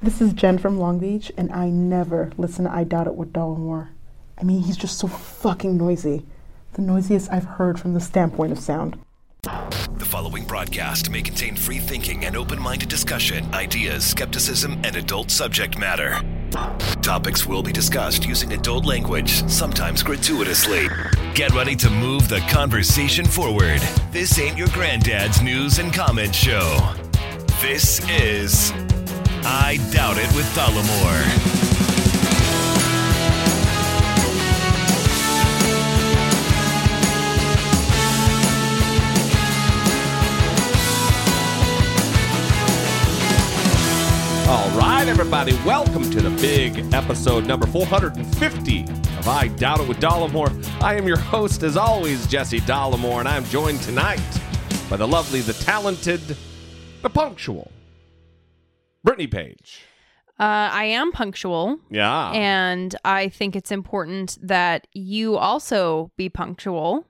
This is Jen from Long Beach, and I never listen to I Doubt It with Dollemore. I mean, he's just so fucking noisy. The noisiest I've heard from the standpoint of sound. The following broadcast may contain free thinking and open minded discussion, ideas, skepticism, and adult subject matter. Topics will be discussed using adult language, sometimes gratuitously. Get ready to move the conversation forward. This ain't your granddad's news and comment show. This is I Doubt It with Dollemore. All right, everybody, welcome to the big episode number 450 of I Doubt It with Dollemore. I am your host, as always, Jesse Dollemore, and I'm joined tonight by the lovely, the talented, the punctual Brittany Page. Uh, I am punctual, Yeah. and I think it's important that you also be punctual.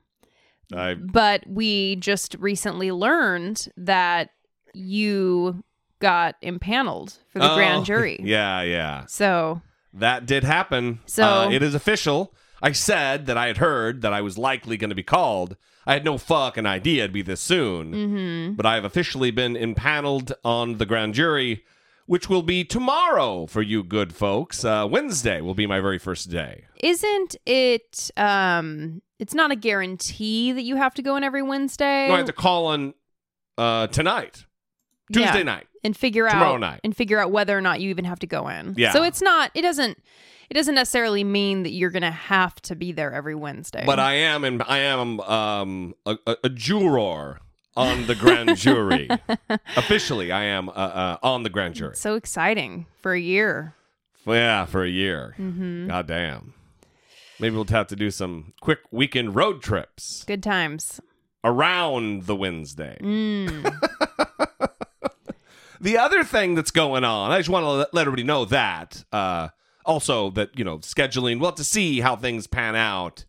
I, But we just recently learned that you got impaneled for the Oh, grand jury. Yeah, yeah. So, That did happen. So- Uh, it is official. I said that I had heard that I was likely going to be called. I had no fucking idea it'd be this soon. mhm. But I have officially been impaneled on the grand jury, which will be tomorrow for you good folks. Uh, Wednesday will be my very first day. isn't it? Um, it's not a guarantee that you have to go in every Wednesday. No, I have to call on uh, tonight, Yeah. Tuesday night. and figure Tomorrow out night. and figure out whether or not you even have to go in. Yeah. So it's not. It doesn't. It doesn't necessarily mean that you're gonna have to be there every Wednesday. But I am, and I am um, a, a, a juror on the grand jury. Officially, I am uh, uh, on the grand jury. so exciting for a year. Yeah, for a year. Mm-hmm. God damn. Maybe we'll have to do some quick weekend road trips Good times. around the Wednesday. Mm. The other thing that's going on, I just want to let, let everybody know that. Uh, also, that, you know, scheduling, we'll have to see how things pan out.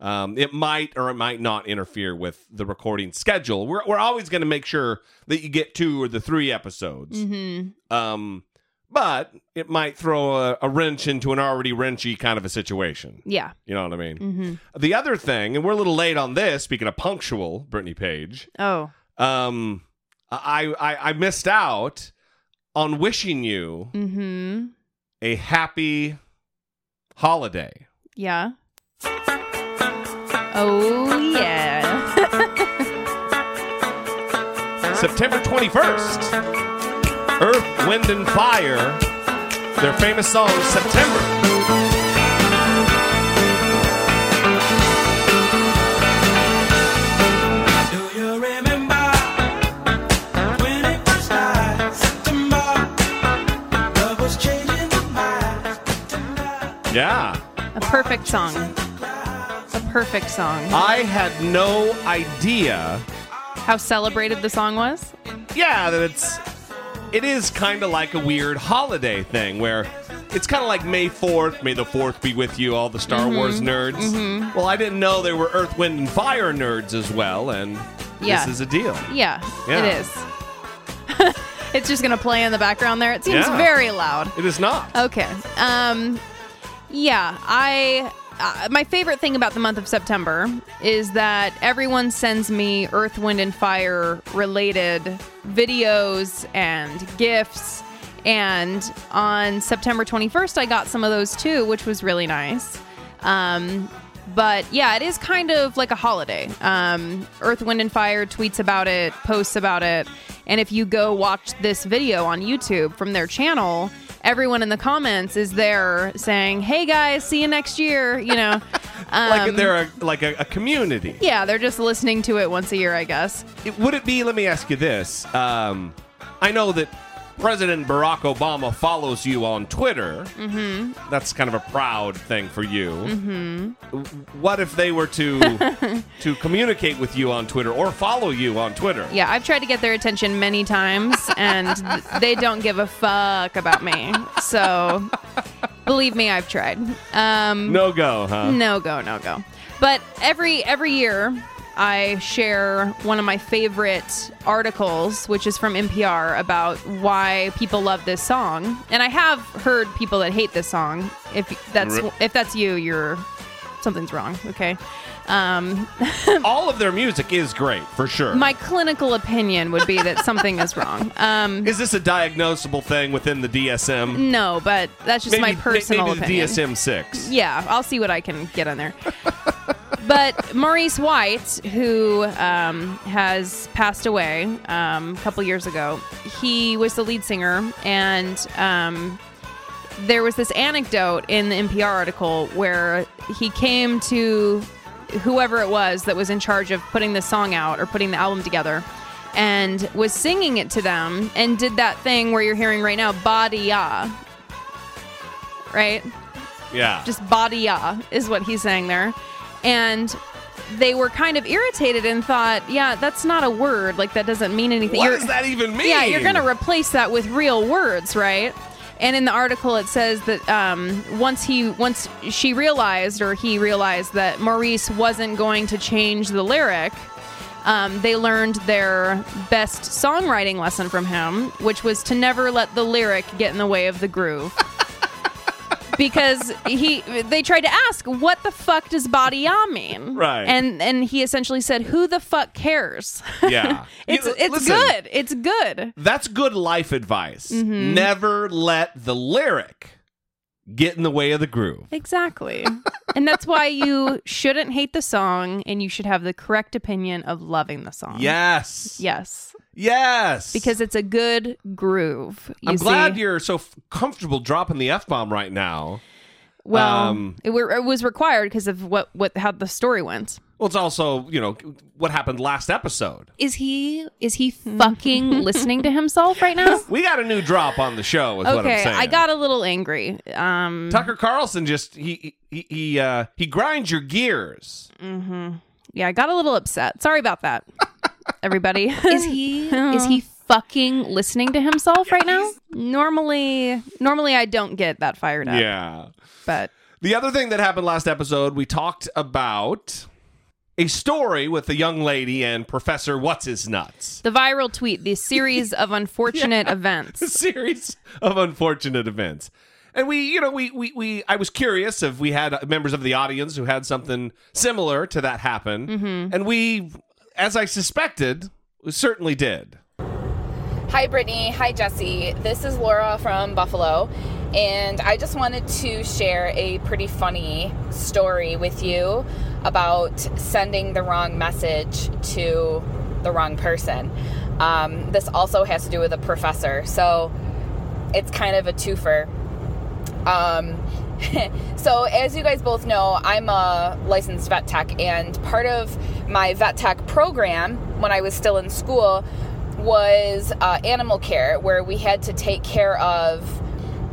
Um, it might or it might not interfere with the recording schedule. We're, we're always going to make sure that you get two or the three episodes. hmm Um, but it might throw a, a wrench into an already wrenchy kind of a situation. Yeah. You know what I mean? hmm The other thing, and we're a little late on this, speaking of punctual, Brittany Page, Oh. um, I, I, I missed out on wishing you hmm a happy holiday. Yeah. Oh yeah. September 21st, Earth, Wind, and Fire, their famous song, September. Do you remember when it was started? September, love was changing the minds. Yeah. a perfect song. Perfect song. I had no idea How celebrated the song was? yeah that it's it is kind of like a weird holiday thing where it's kind of like May 4th, May the 4th be with you, all the Star Mm-hmm. Wars nerds. Well, I didn't know there were Earth, Wind, and Fire nerds as well, and Yeah. this is a deal. Yeah, Yeah. it is. it's just gonna play in the background there. It seems Yeah. very loud. It is not. Okay. Um yeah, I uh, my favorite thing about the month of September is that everyone sends me Earth, Wind and Fire related videos and gifts and on September 21st I got some of those too, which was really nice. Um but yeah, it is kind of like a holiday. Um, Earth, Wind, and Fire tweets about it, posts about it. And if you go watch this video on YouTube from their channel, everyone in the comments is there saying, "Hey guys, see you next year." You know, like um, they're a, like a, a community. yeah, they're just listening to it once a year, I guess. It- would it be? Let me ask you this. Um, I know that President Barack Obama follows you on Twitter, mm-hmm. that's kind of a proud thing for you. Mm-hmm. What if they were to to communicate with you on Twitter or follow you on Twitter? Yeah, I've tried to get their attention many times, and th- they don't give a fuck about me. So, believe me, I've tried. Um, No go, huh? no go, no go. But every every year, I share one of my favorite articles, which is from NPR, about why people love this song. And I have heard people that hate this song. If that's if that's you, you're something's wrong. Okay. Um, All of their music is great, for sure. my clinical opinion would be that something is wrong. Um, is this a diagnosable thing within the DSM? no, but that's just my personal maybe opinion. DSM six. Yeah, I'll see what I can get on there. but Maurice White, who um, has passed away um, a couple years ago, he was the lead singer, and um, there was this anecdote in the NPR article where he came to whoever it was that was in charge of putting the song out or putting the album together. And was singing it to them and did that thing where you're hearing right now, body ya. Right? Yeah. just body ya is what he's saying there and they were kind of irritated and thought yeah that's not a word. Like that doesn't mean anything. What You're- does that even mean? yeah you're gonna replace that with real words right? And in the article it says that um, once he once she realized or he realized that maurice wasn't going to change the lyric um, they learned their best songwriting lesson from him which was to never let the lyric get in the way of the groove because he they tried to ask what the fuck does body ya mean Right. and and he essentially said who the fuck cares Yeah. it's You- it's listen, good it's good That's good life advice. Mm-hmm. Never let the lyric get in the way of the groove. exactly and that's why you shouldn't hate the song and you should have the correct opinion of loving the song Yes. yes Yes. because it's a good groove you I'm glad see. you're so f- comfortable dropping the f bomb right now. well um, it, were, it was required because of what what how the story went Well, it's also you know what happened last episode. is he is he fucking listening to himself right now We got a new drop on the show. Is what I'm okay saying. i got a little angry um Tucker Carlson just he he he uh, he grinds your gears. yeah i got a little upset sorry about that everybody is he is he fucking listening to himself right now normally normally i don't get that fired up Yeah. but The other thing that happened last episode, we talked about a story with a young lady and Professor What's His Nuts. the viral tweet the series of unfortunate a events series of unfortunate events. And we, you know, we, we, we, I was curious if we had members of the audience who had something similar to that happen. Mm-hmm. And we, as I suspected, certainly did. Hi, Brittany. Hi, Jesse. This is Laura from Buffalo, and I just wanted to share a pretty funny story with you about sending the wrong message to the wrong person. Um, this also has to do with a professor, so it's kind of a twofer. Um, so, as you guys both know, I'm a licensed vet tech, and part of my vet tech program when I was still in school was uh, animal care, where we had to take care of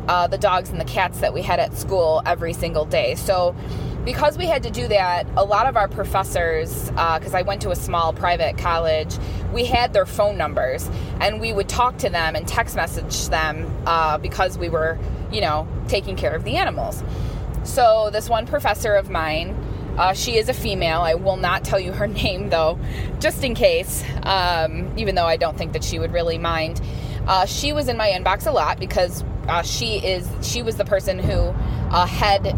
uh, the dogs and the cats that we had at school every single day. So, because we had to do that, a lot of our professors, because I went to a small private college, we had their phone numbers and we would talk to them and text message them uh, because we were, you know, taking care of the animals. So, this one professor of mine, uh, she is a female. I will not tell you her name though, just in case, um, even though I don't think that she would really mind. Uh, she was in my inbox a lot because uh, she is she was the person who uh, had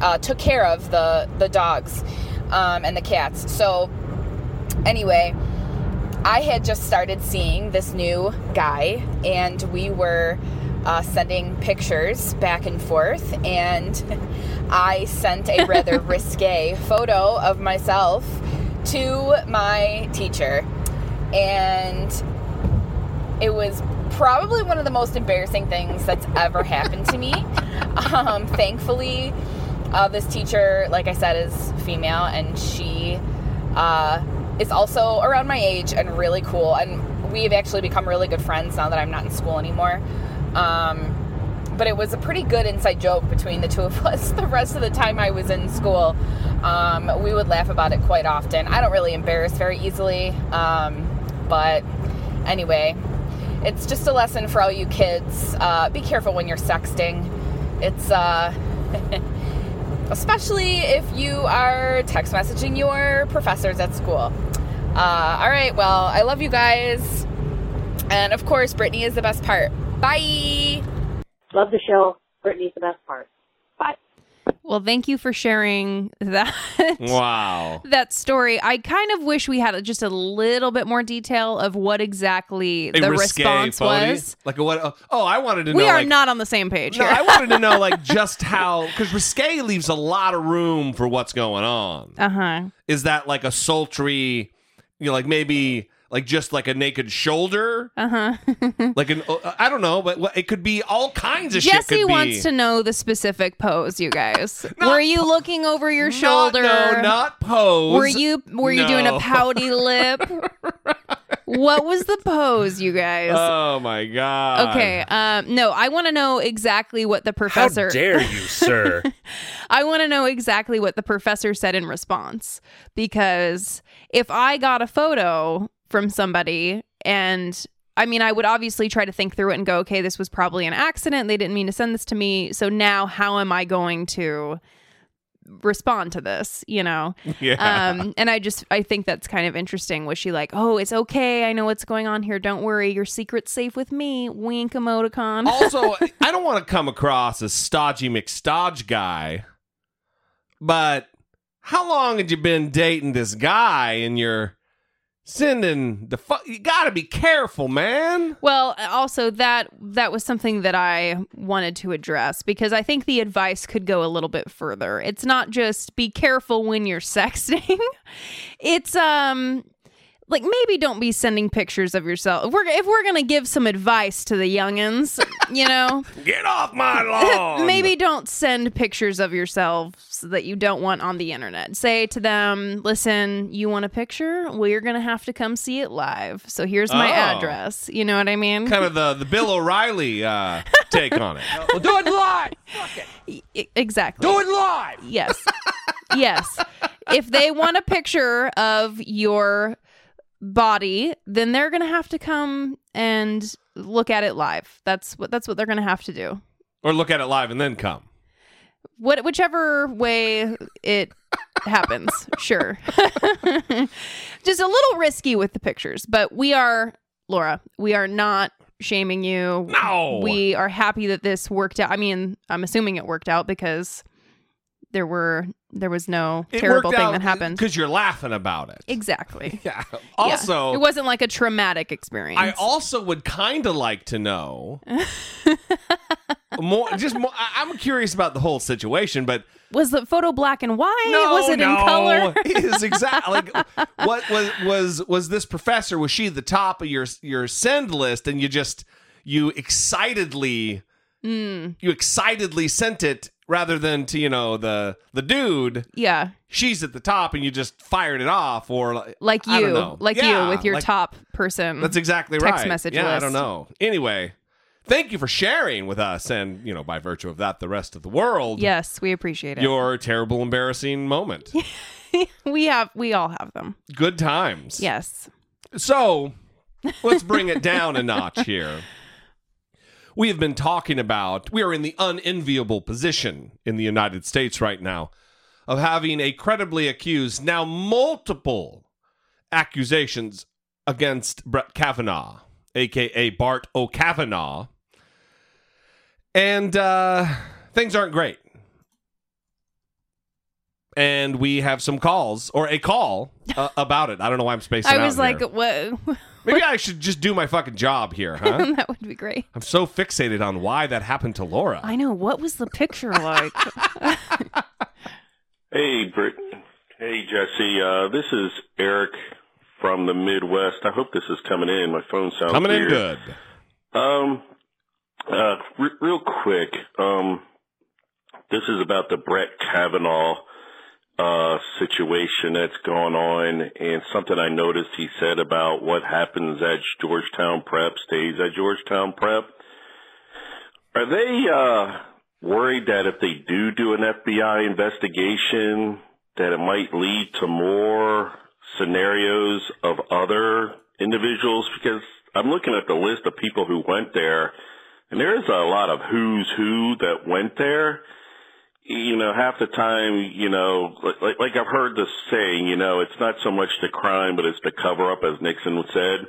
uh, took care of the the dogs um, and the cats. So anyway, I had just started seeing this new guy, and we were uh, sending pictures back and forth, and I sent a rather risque photo of myself to my teacher, and it was probably one of the most embarrassing things that's ever happened to me. Um, thankfully, uh, this teacher, like I said, is female, and she uh, is also around my age and really cool. And we've actually become really good friends now that I'm not in school anymore. Um, but it was a pretty good inside joke between the two of us the rest of the time I was in school. Um, we would laugh about it quite often. I don't really embarrass very easily. Um, but anyway, it's just a lesson for all you kids. Uh, be careful when you're sexting. It's, uh, especially if you are text messaging your professors at school. Uh, all right, well, I love you guys. And of course, Brittany is the best part. Bye. Love the show. Brittany's the best part. Well, thank you for sharing that. Wow. That story. I kind of wish we had just a little bit more detail of what exactly A the response phony? was. Like what? Oh, I wanted to know. We are like, not on the same page No. I wanted to know like just how because risque leaves a lot of room for what's going on. uh huh. Is that like a sultry, you know, like maybe like just like a naked shoulder, Uh huh. like an uh, I don't know, but it could be all kinds of shit. Jesse could be. wants to know the specific pose, you guys. Not were you looking over your Not- shoulder? no, not pose. Were you were you doing a pouty lip? what was the pose, you guys? Oh my god. okay. Um, no, I want to know exactly what the professor. How dare you, sir? I want to know exactly what the professor said in response because if I got a photo from somebody and I mean, I would obviously try to think through it and go, okay, this was probably an accident. They didn't mean to send this to me. So now how am I going to respond to this, you know? Yeah. Um, and I just, I think that's kind of interesting. Was she like, oh, it's okay. I know what's going on here. Don't worry. Your secret's safe with me. Wink emoticon. also, I don't want to come across as stodgy McStodge guy, but how long had you been dating this guy and you're sending the fuck? You gotta be careful, man. Well, also that that was something that I wanted to address because I think the advice could go a little bit further. It's not just be careful when you're sexting. it's um like maybe don't be sending pictures of yourself. If we're if we're going to give some advice to the youngins, you know, Get off my lawn. maybe don't send pictures of yourselves that you don't want on the internet. Say to them, "Listen, you want a picture? Well, you're going to have to come see it live. So here's my Oh. address." You know what I mean? kind of the the Bill O'Reilly uh, take on it. well, do it live. E- exactly. Do it live. Yes. yes. If they want a picture of your body, then they're going to have to come and look at it live. That's what that's what they're going to have to do. Or look at it live and then come. What whichever way it happens. sure. Just a little risky with the pictures, but we are Laura, we are not shaming you. No. We are happy that this worked out. I mean, I'm assuming it worked out because there were there was no It terrible thing that happened. because you're laughing about it. Exactly. Yeah. Yeah. Also, it wasn't like a traumatic experience. I also would kind of like to know more. Just more. I, I'm curious about the whole situation, but was the photo black and white? no, was it no. in color? It is exactly like what was was was this professor? Was she the top of your your send list, and you just you excitedly Mm, you excitedly sent it rather than to you know the the dude? yeah, She's at the top, and you just fired it off, or like like you, like Yeah, you with your like- top person. That's exactly text right. message yeah, I don't know. Anyway, thank you for sharing with us, and you know, by virtue of that, the rest of the world. Yes, we appreciate it. Your terrible, embarrassing moment. we have, we all have them. Good times. Yes. So let's bring it down a notch here. We have been talking about, we are in the unenviable position in the United States right now of having a credibly accused, now multiple accusations against Brett Kavanaugh, aka Bart O'Kavanaugh. And uh, things aren't great. And we have some calls, or a call uh, about it. I don't know why I'm spacing I out I was like, here. what? Maybe I should just do my fucking job here, huh? that would be great. I'm so fixated on why that happened to Laura. I know. What was the picture like? Hey, Britt. Hey, Jesse. Uh, this is Eric from the Midwest. I hope this is coming in. My phone sounds Coming in good. Um, uh, re- real quick. Um, this is about the Brett Kavanaugh uh, situation that's going on, and something I noticed he said about what happens at Georgetown Prep stays at Georgetown Prep. Are they uh, worried that if they do do an FBI investigation, that it might lead to more scenarios of other individuals? Because I'm looking at the list of people who went there, and there's a lot of who's who that went there you know, half the time, you know, like, like I've heard this saying, you know, it's not so much the crime, but it's the cover up, as Nixon said.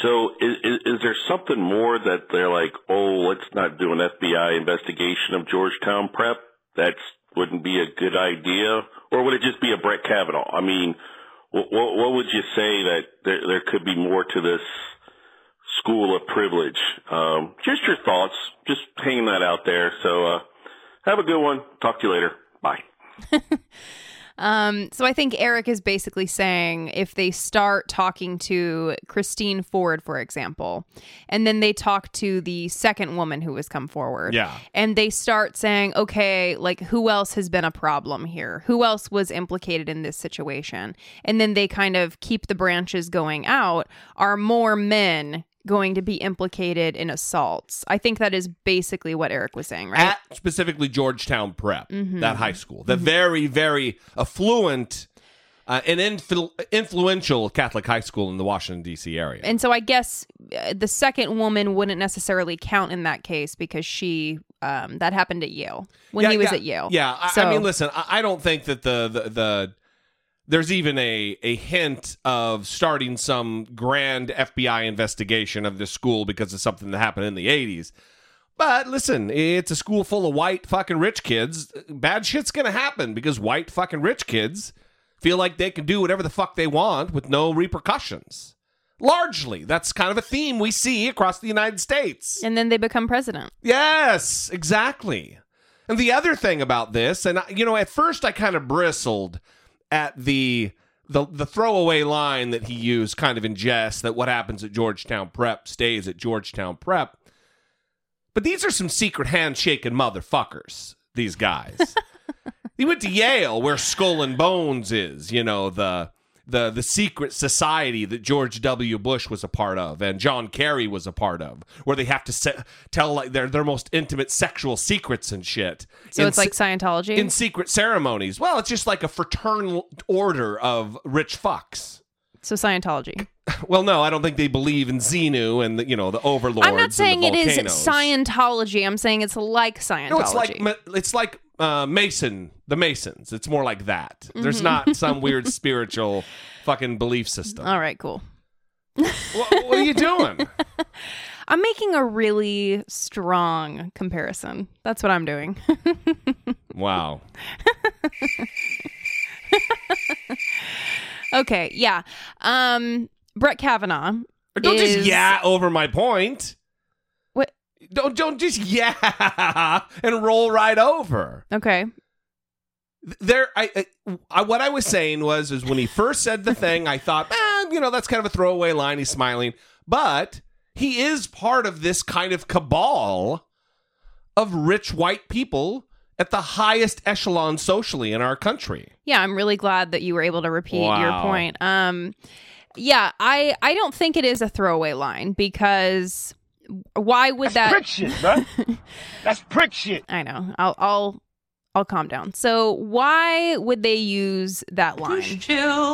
So is, is, there something more that they're like, oh, let's not do an FBI investigation of Georgetown prep? That wouldn't be a good idea. Or would it just be a Brett Kavanaugh? I mean, what, what would you say that there, there could be more to this school of privilege? Um, just your thoughts. Just hanging that out there. So, uh, have a good one. Talk to you later. Bye. Um, so I think Eric is basically saying if they start talking to Christine Ford, for example, and then they talk to the second woman who has come forward. Yeah. And they start saying, okay, like who else has been a problem here? Who else was implicated in this situation? And then they kind of keep the branches going out. Are more men going to be implicated in assaults? I think that is basically what Eric was saying, right? At specifically Georgetown Prep, Mhm. that high school, the very, very affluent uh, and influ- influential Catholic high school in the Washington, D.C. area. And so I guess uh, the second woman wouldn't necessarily count in that case because she um, that happened at Yale when Yeah, he was yeah, at Yale. Yeah, I, so, I mean, listen, I, I don't think that the, the the there's even a a hint of starting some grand FBI investigation of this school because of something that happened in the 80s. But listen, it's a school full of white fucking rich kids. Bad shit's gonna happen because white fucking rich kids feel like they can do whatever the fuck they want with no repercussions. Largely, that's kind of a theme we see across the United States. and then they become president. Yes, exactly. And the other thing about this, and you know, at first I kind of bristled at the the the throwaway line that he used, kind of in jest, that what happens at Georgetown Prep stays at Georgetown Prep. But these are some secret handshaking motherfuckers. These guys. he went to Yale, where Skull and Bones is. You know the the the secret society that George W. Bush was a part of and John Kerry was a part of, where they have to se- tell like their their most intimate sexual secrets and shit. So in it's like Scientology. in secret ceremonies. Well, it's just like a fraternal order of rich fucks. So Scientology. Well, no, I don't think they believe in Xenu and the, you know the overlords. I'm not saying it is. Scientology. I'm saying it's like Scientology. No, it's like it's like uh, Mason, the Masons. It's more like that. There's Mhm. not some weird spiritual fucking belief system. All right, cool. what, what are you doing? I'm making a really strong comparison. That's what I'm doing. Wow. Okay, yeah. Um Brett Kavanaugh. Don't is- just yeah over my point. What? Don't don't just yeah and roll right over. Okay. There, I, I, what I was saying was is when he first said the thing, I thought, eh, you know, that's kind of a throwaway line. He's smiling, but he is part of this kind of cabal of rich white people at the highest echelon socially in our country. Yeah, I'm really glad that you were able to repeat your point. Um yeah, I I don't think it is a throwaway line because why would that That's prick shit, bro. That's prick shit. I know. I'll I'll I'll calm down. So why would they use that line?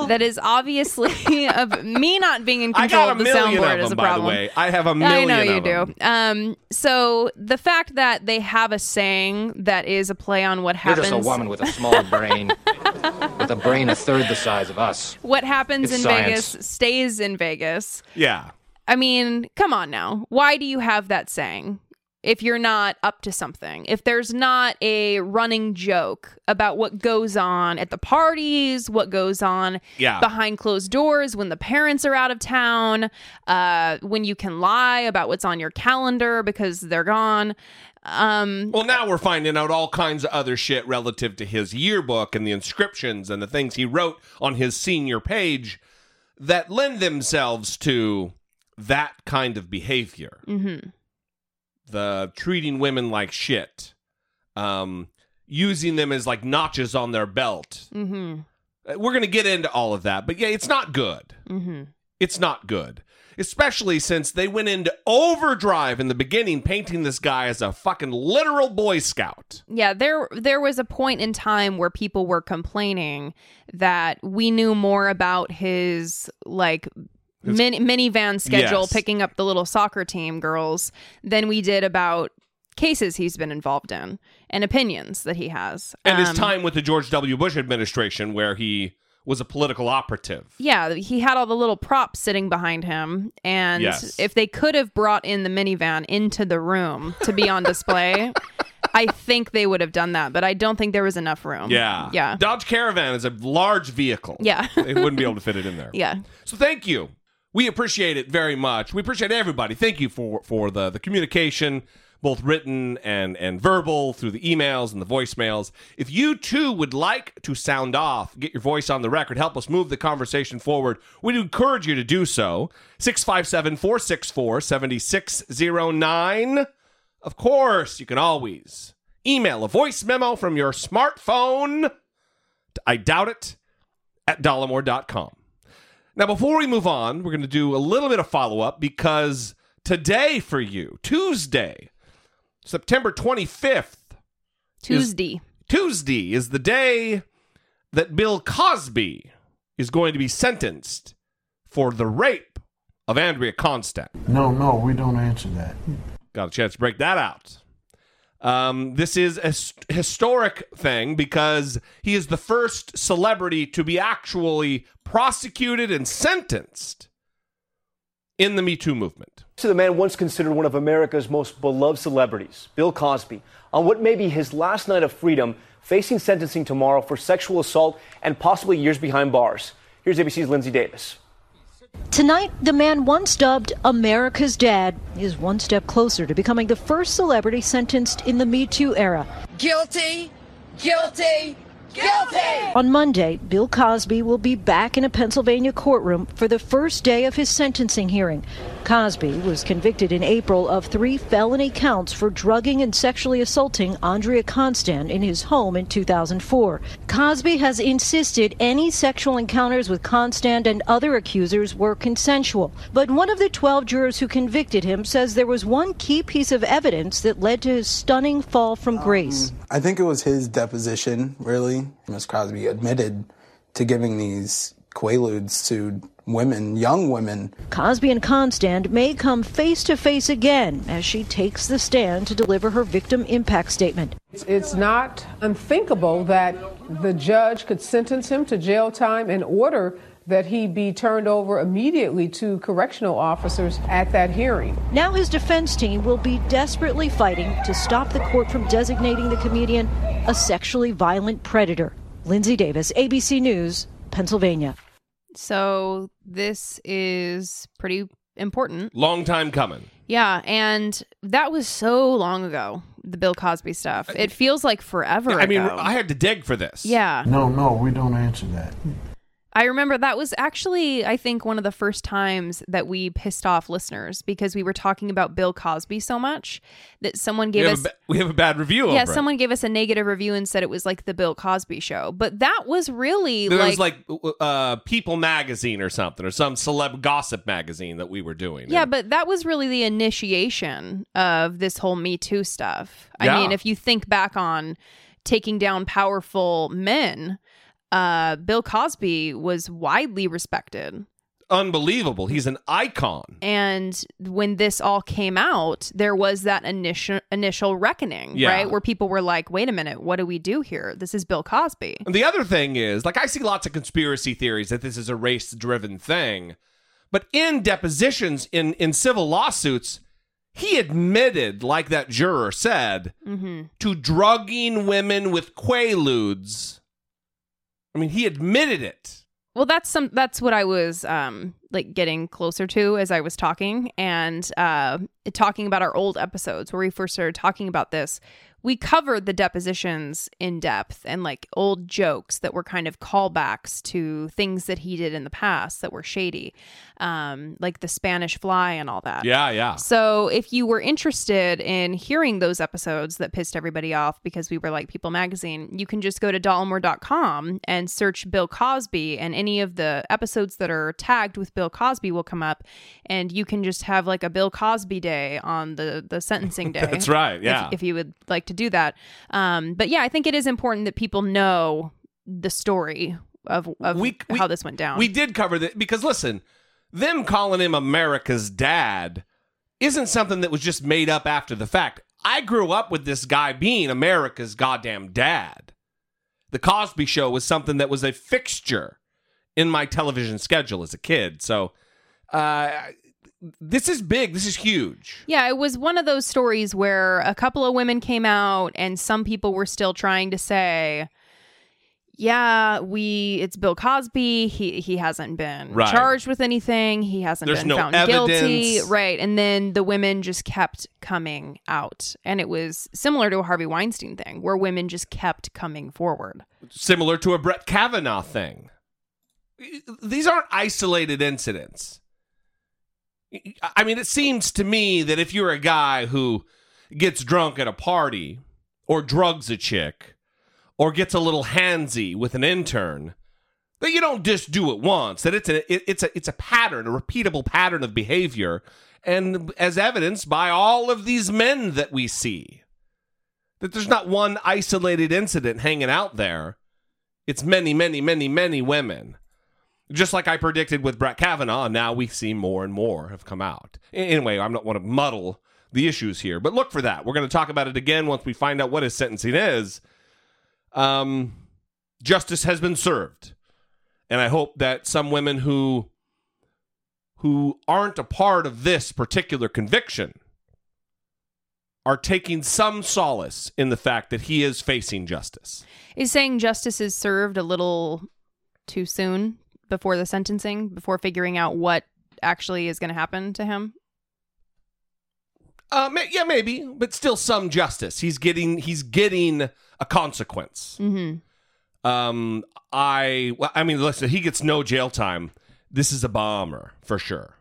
That is obviously of me not being in I control got a of the million soundboard of is them, a by the problem. way. I have a I million I know you of do. Um, so the fact that they have a saying that is a play on what You're happens, just a woman with a small brain, with a brain a third the size of us. what happens It's in science. Vegas stays in Vegas. Yeah. I mean, come on now. Why do you have that saying? If you're not up to something, if there's not a running joke about what goes on at the parties, what goes on Yeah. behind closed doors when the parents are out of town, uh, when you can lie about what's on your calendar because they're gone. Um, Well, now we're finding out all kinds of other shit relative to his yearbook and the inscriptions and the things he wrote on his senior page that lend themselves to that kind of behavior. mhm. The treating women like shit. Um, using them as like notches on their belt. Mm-hmm. Uh, We're going to get into all of that, but yeah, it's not good. Mm-hmm. It's not good. Especially since they went into overdrive in the beginning, painting this guy as a fucking literal Boy Scout. Yeah, there there was a point in time where people were complaining that we knew more about his like His- min- minivan schedule Yes. picking up the little soccer team girls than we did about cases he's been involved in and opinions that he has. And his Um, time with the George W. Bush administration, where he was a political operative. Yeah, he had all the little props sitting behind him. And Yes. if they could have brought in the minivan into the room to be on display, I think they would have done that. But I don't think there was enough room. Yeah. Yeah. Dodge Caravan is a large vehicle. Yeah. they wouldn't be able to fit it in there. Yeah. So thank you. We appreciate it very much. We appreciate everybody. Thank you for for the the communication, both written and and verbal through the emails and the voicemails. If you too would like to sound off, get your voice on the record, help us move the conversation forward, we'd encourage you to do so. 657-464-7609. Of course, you can always email a voice memo from your smartphone I doubt it at dollemore.com. Now, before we move on, we're going to do a little bit of follow up because today for you, Tuesday, September 25th, Tuesday. Tuesday is the day that Bill Cosby is going to be sentenced for the rape of Andrea Constand. No, no, we don't answer that. Got a chance to break that out. Um, this is a historic thing because he is the first celebrity to be actually prosecuted and sentenced in the Me Too movement. to the man once considered one of America's most beloved celebrities, Bill Cosby, on what may be his last night of freedom, facing sentencing tomorrow for sexual assault and possibly years behind bars. Here's ABC's Linsey Davis. Tonight, the man once dubbed America's Dad is one step closer to becoming the first celebrity sentenced in the Me Too era. Guilty, guilty, guilty. On Monday, Bill Cosby will be back in a Pennsylvania courtroom for the first day of his sentencing hearing. Cosby was convicted in April of three felony counts for drugging and sexually assaulting Andrea Constand in his home in 2004. Cosby has insisted any sexual encounters with Constand and other accusers were consensual. But one of the 12 jurors who convicted him says there was one key piece of evidence that led to his stunning fall from grace. I think it was his deposition, really. Miss Cosby admitted to giving these quaaludes to women, young women. Cosby and Constand may come face to face again as she takes the stand to deliver her victim impact statement. It's- It's not unthinkable that the judge could sentence him to jail time and order that he be turned over immediately to correctional officers at that hearing. Now his defense team will be desperately fighting to stop the court from designating the comedian a sexually violent predator. Linsey Davis, ABC News, Pennsylvania. So this is pretty important. Long time coming. Yeah, and that was so long ago, the Bill Cosby stuff. It feels like forever I mean, ago. I had to dig for this. Yeah. No, no, we don't answer that. I remember that was actually, I think, one of the first times that we pissed off listeners because we were talking about Bill Cosby so much that someone gave have, us. a, ba- we have a bad review yeah, over it. someone gave us a negative review and said it was like the Bill Cosby show. But that was really There like, was like uh, People Magazine or something, or some celeb gossip magazine that we were doing. Yeah, but that was really the initiation of this whole Me Too stuff. I Yeah. mean, if you think back on taking down powerful men, uh, Bill Cosby was widely respected. Unbelievable. He's an icon. And when this all came out, there was that initial initial reckoning, Yeah. right? Where people were like, "Wait a minute, what do we do here? This is Bill Cosby." And the other thing is, like, I see lots of conspiracy theories that this is a race driven thing. But in depositions, in, in civil lawsuits, he admitted, like that juror said, Mm-hmm. to drugging women with quaaludes. I mean, he admitted it. Well, that's some that's what I was um like getting closer to as I was talking and uh talking about our old episodes where we first started talking about this. we covered the depositions in depth and like old jokes that were kind of callbacks to things that he did in the past that were shady, um, like the Spanish fly and all that. Yeah, yeah. So if you were interested in hearing those episodes that pissed everybody off because we were like People Magazine, you can just go to dollemore.com and search Bill Cosby, and any of the episodes that are tagged with Bill Cosby will come up, and you can just have like a Bill Cosby day on the the sentencing day. That's right, if- yeah. If, you would like to do that, um, but yeah, I think it is important that people know the story of of how this went down. We did cover that because listen, them calling him America's dad isn't something that was just made up after the fact. I grew up with this guy being America's goddamn dad. The Cosby Show was something that was a fixture in my television schedule as a kid. So, uh, this is big. This is huge. Yeah, it was one of those stories where a couple of women came out and some people were still trying to say, yeah, we it's Bill Cosby. He he hasn't been Right. charged with anything. He hasn't There's been no found guilty. Right. And then the women just kept coming out. And it was similar to a Harvey Weinstein thing where women just kept coming forward. similar to a Brett Kavanaugh thing. These aren't isolated incidents. I mean, it seems to me that if you're a guy who gets drunk at a party or drugs a chick or gets a little handsy with an intern, that you don't just do it once, that it's a it- it's a it's a pattern, a repeatable pattern of behavior and as evidenced by all of these men that we see that there's not one isolated incident hanging out there. It's many, many, many, many women. Just like I predicted with Brett Kavanaugh, now we see more and more have come out. Anyway, I'm not want to muddle the issues here, but look for that. We're going to talk about it again once we find out what his sentencing is. Um, justice has been served, and I hope that some women who who aren't a part of this particular conviction are taking some solace in the fact that he is facing justice. Is saying justice is served a little too soon before the sentencing, before figuring out what actually is going to happen to him? Uh, ma- yeah, maybe, but still some justice. He's getting he's getting a consequence. Mm-hmm. Um, I well, I mean, listen, he gets no jail time. This is a bomber for sure.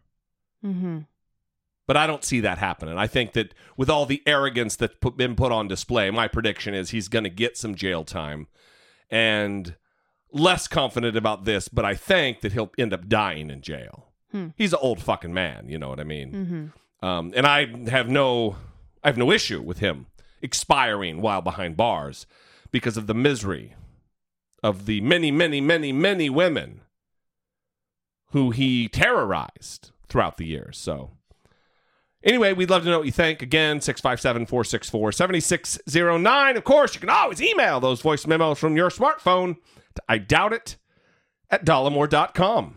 Mm-hmm. But I don't see that happening. I think that with all the arrogance that's put, been put on display, my prediction is he's going to get some jail time, and less confident about this. But I think that he'll end up dying in jail. Hmm. He's an old fucking man. You know what I mean? Mm-hmm. Um, and I have no, I have no issue with him expiring while behind bars because of the misery of the many, many, many, many women who he terrorized throughout the years. So, anyway, we'd love to know what you think. Again, 657 464 7609. Of course, you can always email those voice memos from your smartphone to I doubt it at dollemore.com.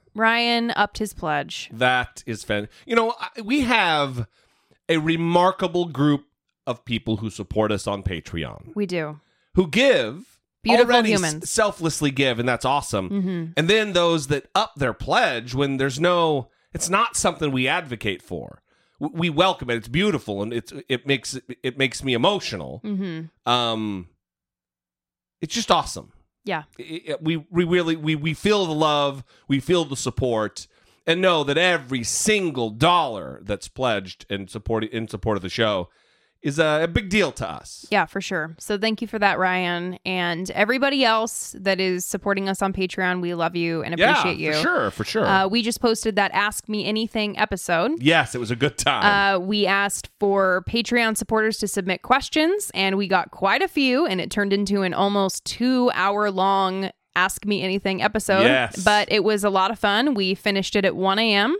Ryan upped his pledge. That is fan. You know, I- we have a remarkable group of people who support us on Patreon, We do. who give Beautiful already s- humans. selflessly give, and that's awesome. Mhm. And then those that up their pledge when there's no, it's not something we advocate for. W- We welcome it. It's beautiful, and it's it makes it makes me emotional. Mm-hmm. Um, it's just awesome. Yeah. it- it- we we really we we feel the love, we feel the support, and know that every single dollar that's pledged in support in support of the show is a, a big deal to us. Yeah, for sure. So thank you for that, Ryan. And everybody else that is supporting us on Patreon, we love you and Yeah, appreciate you. for sure, for sure. Uh, we just posted that Ask Me Anything episode. Yes, it was a good time. Uh, we asked for Patreon supporters to submit questions, and we got quite a few, and it turned into an almost two hour long Ask Me Anything episode. Yes. But it was a lot of fun. We finished it at 1 a.m.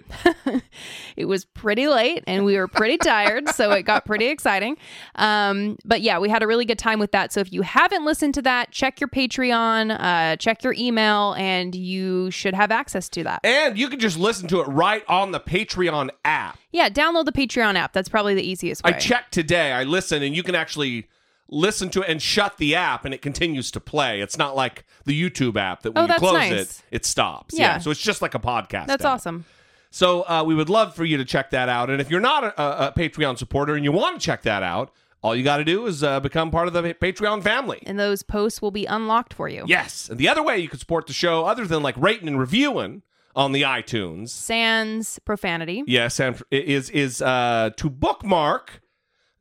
it was pretty late and we were pretty tired, so it got pretty exciting. Um, but yeah, we had a really good time with that. So if you haven't listened to that, check your Patreon, uh, check your email, and you should have access to that. And you can just listen to it right on the Patreon app. Yeah, download the Patreon app. That's probably the easiest way. I checked today. I listened, and you can actually listen to it and shut the app, and it continues to play. It's not like the YouTube app that when Oh, you close nice. it, it stops. Yeah. So it's just like a podcast. That's app. awesome. So uh, we would love for you to check that out. And if you're not a, a, Patreon supporter and you want to check that out, all you got to do is uh, become part of the Patreon family. And those posts will be unlocked for you. Yes. And the other way you can support the show, other than like rating and reviewing on the iTunes, Sans profanity. yes, and is is uh, to bookmark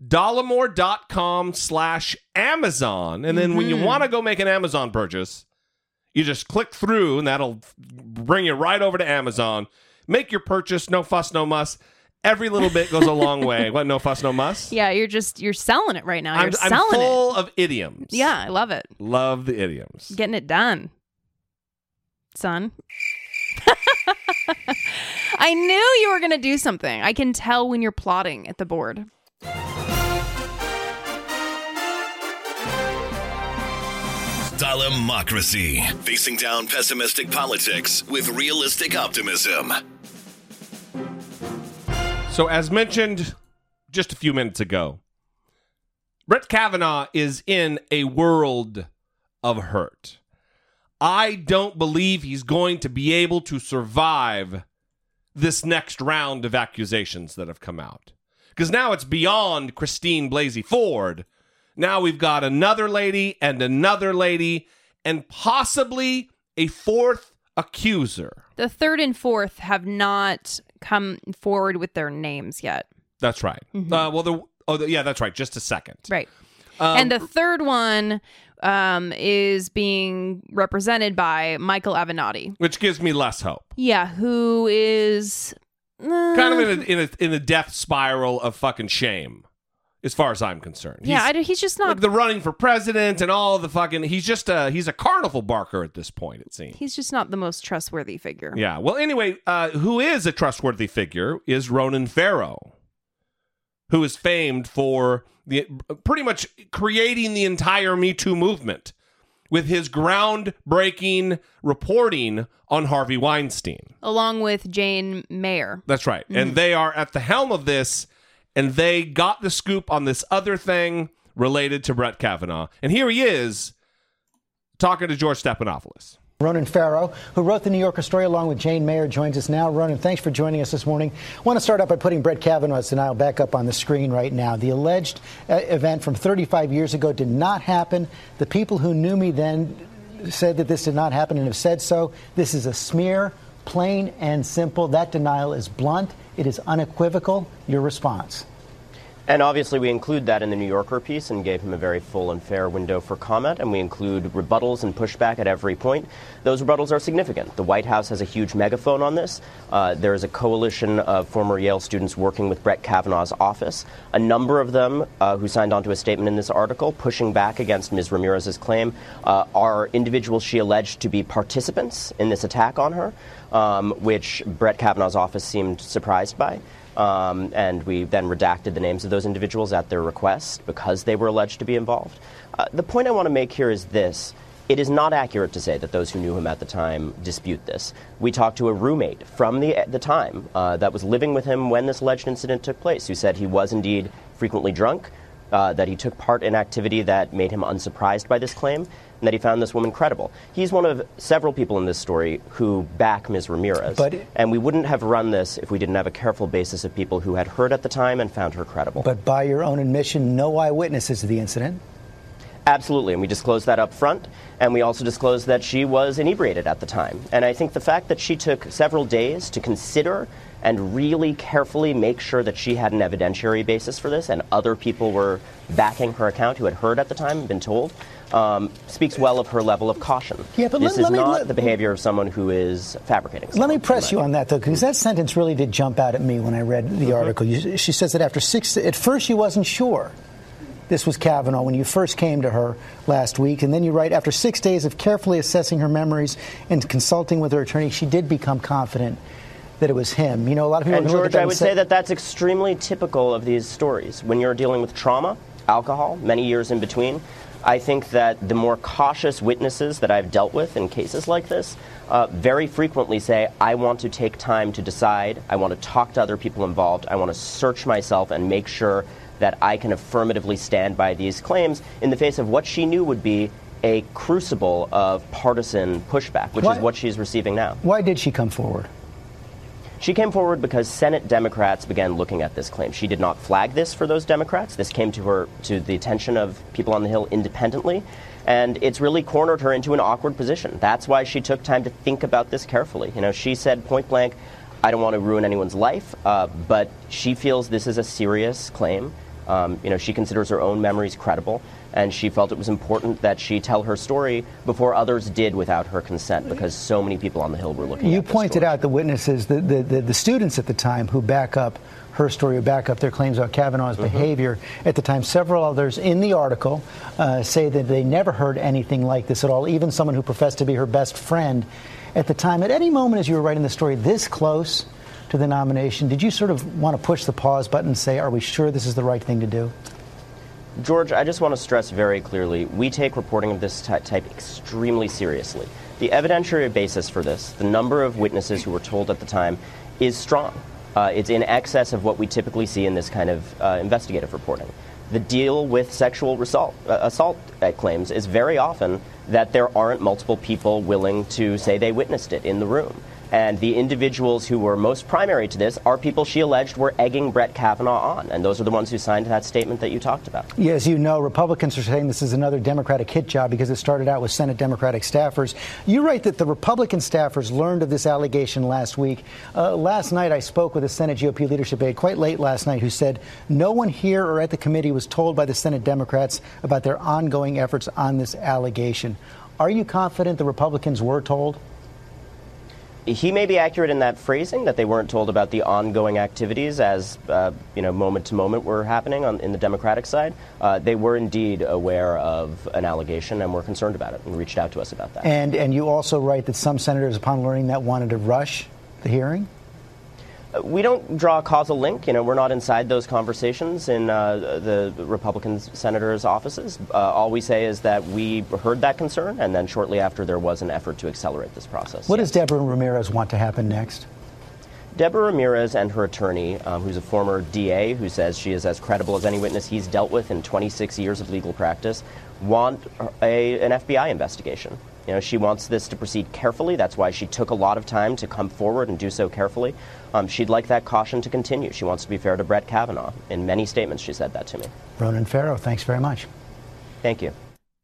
dollemore.com slash Amazon. And then when you Mhm. want to go make an Amazon purchase, you just click through and that'll bring you right over to Amazon. Make your purchase, no fuss, no muss. Every little bit goes a long way. What, no fuss, no muss? Yeah, you're just you're selling it right now. You're I'm, I'm selling full of idioms. Yeah, I love it. Love the idioms. Getting it done. Son. I knew you were going to do something. I can tell when you're plotting at the board. Democracy. Facing down pessimistic politics with realistic optimism. So, as mentioned just a few minutes ago, Brett Kavanaugh is in a world of hurt. I don't believe he's going to be able to survive this next round of accusations that have come out. Because now it's beyond Christine Blasey Ford. Now we've got another lady and another lady and possibly a fourth accuser. The third and fourth have not come forward with their names yet. That's right. Mhm. Uh, well, the, oh, the, yeah, that's right. Just a second. Right. Um, and the third one um, is being represented by Michael Avenatti. which gives me less hope. Yeah, who is uh, Kind of in a, in a in a death spiral of fucking shame, as far as I'm concerned. yeah, He's- I, he's just not. like the running for president and all the fucking. He's just a he's a carnival barker at this point. It seems. he's just not the most trustworthy figure. Yeah. Well, anyway, uh, who is a trustworthy figure is Ronan Farrow, who is famed for the pretty much creating the entire Me Too movement with his groundbreaking reporting on Harvey Weinstein. Along with Jane Mayer. That's right. And Mhm. they are at the helm of this, and they got the scoop on this other thing related to Brett Kavanaugh. And here he is talking to George Stephanopoulos. Ronan Farrow, who wrote the New Yorker story along with Jane Mayer, joins us now. Ronan, thanks for joining us this morning. I want to start out by putting Brett Kavanaugh's denial back up on the screen right now. The alleged uh, event from 35 years ago did not happen. The people who knew me then said that this did not happen and have said so. This is a smear, plain and simple. That denial is blunt, it is unequivocal. Your response. And obviously, we include that in the New Yorker piece and gave him a very full and fair window for comment. And we include rebuttals and pushback at every point. Those rebuttals are significant. The White House has a huge megaphone on this. Uh, there is a coalition of former Yale students working with Brett Kavanaugh's office. A number of them uh, who signed on to a statement in this article pushing back against Ms. Ramirez's claim uh, are individuals she alleged to be participants in this attack on her, um, which Brett Kavanaugh's office seemed surprised by. Um, and we then redacted the names of those individuals at their request because they were alleged to be involved. Uh, the point I want to make here is this. It is not accurate to say that those who knew him at the time dispute this. We talked to a roommate from the, the time uh, that was living with him when this alleged incident took place, who said he was indeed frequently drunk, uh, that he took part in activity that made him unsurprised by this claim, and that he found this woman credible. He's one of several people in this story who back Ms. Ramirez. But- and we wouldn't have run this if we didn't have a careful basis of people who had heard at the time and found her credible. But by your own admission, no eyewitnesses to the incident. Absolutely, and we disclosed that up front, and we also disclosed that she was inebriated at the time. And I think the fact that she took several days to consider and really carefully make sure that she had an evidentiary basis for this, and other people were backing her account who had heard at the time and been told, um, speaks well of her level of caution. Yeah, but this let- is let me- not let- the behavior of someone who is fabricating. Let me press you on that, though, because that sentence really did jump out at me when I read the article. You, she says that after six, at first she wasn't sure. this was Kavanaugh when you first came to her last week. And then you write, after six days of carefully assessing her memories and consulting with her attorney, she did become confident that it was him. You know, a lot of people And can look at George, I would say that that's extremely typical of these stories. When you're dealing with trauma, alcohol, many years in between, I think that the more cautious witnesses that I've dealt with in cases like this uh, very frequently say, I want to take time to decide, I want to talk to other people involved, I want to search myself and make sure that I can affirmatively stand by these claims in the face of what she knew would be a crucible of partisan pushback, which Why- is what she's receiving now. Why did she come forward? She came forward because Senate Democrats began looking at this claim. She did not flag this for those Democrats. This came to her to the attention of people on the Hill independently, and it's really cornered her into an awkward position. That's why she took time to think about this carefully. You know, she said point blank, "I don't want to ruin anyone's life," uh, but she feels this is a serious claim. Um, you know, she considers her own memories credible, and she felt it was important that she tell her story before others did without her consent, because so many people on the Hill were looking. You pointed out the witnesses, the, the, the, the students at the time who back up her story, who back up their claims about Kavanaugh's Mm-hmm. behavior at the time. Several others in the article uh, say that they never heard anything like this at all, even someone who professed to be her best friend at the time. At any moment as you were writing the story this close to the nomination, did you sort of want to push the pause button and say, are we sure this is the right thing to do? George, I just want to stress very clearly we take reporting of this type extremely seriously. The evidentiary basis for this, the number of witnesses who were told at the time, is strong. Uh, it's in excess of what we typically see in this kind of uh, investigative reporting. The deal with sexual assault, uh, assault uh, claims is very often that there aren't multiple people willing to say they witnessed it in the room. And the individuals who were most primary to this are people she alleged were egging Brett Kavanaugh on. And those are the ones who signed that statement that you talked about. Yeah, as you know, Republicans are saying this is another Democratic hit job because it started out with Senate Democratic staffers. You write that the Republican staffers learned of this allegation last week. Uh, last night, I spoke with a Senate GOP leadership aide quite late last night who said no one here or at the committee was told by the Senate Democrats about their ongoing efforts on this allegation. Are you confident the Republicans were told? He may be accurate in that phrasing that they weren't told about the ongoing activities as uh, you know moment to moment were happening on, in the Democratic side. Uh, they were indeed aware of an allegation and were concerned about it and reached out to us about that. And and you also write that some senators, upon learning that, wanted to rush the hearing. We don't draw a causal link. You know, we're not inside those conversations in uh, the Republican senators' offices. Uh, all we say is that we heard that concern, and then shortly after, there was an effort to accelerate this process. What does Deborah Ramirez want to happen next? Deborah Ramirez and her attorney, um, who's a former DA who says she is as credible as any witness he's dealt with in 26 years of legal practice, want a, an FBI investigation. You know, she wants this to proceed carefully. That's why she took a lot of time to come forward and do so carefully. Um, she'd like that caution to continue. She wants to be fair to Brett Kavanaugh. In many statements, she said that to me. Ronan Farrow, thanks very much. Thank you.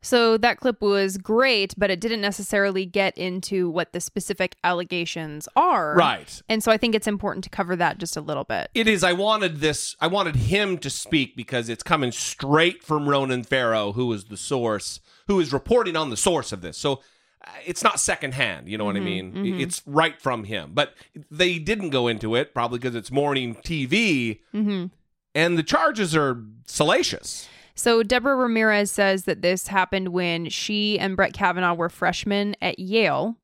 So that clip was great, but it didn't necessarily get into what the specific allegations are. Right. And so I think it's important to cover that just a little bit. It is. I wanted this. I wanted him to speak because it's coming straight from Ronan Farrow, who is the source, who is reporting on the source of this. So uh, it's not secondhand. You know what I Mhm, mean? mhm. It's right from him. But they didn't go into it probably because it's morning TV, Mm-hmm. and the charges are salacious. So Deborah Ramirez says that this happened when she and Brett Kavanaugh were freshmen at Yale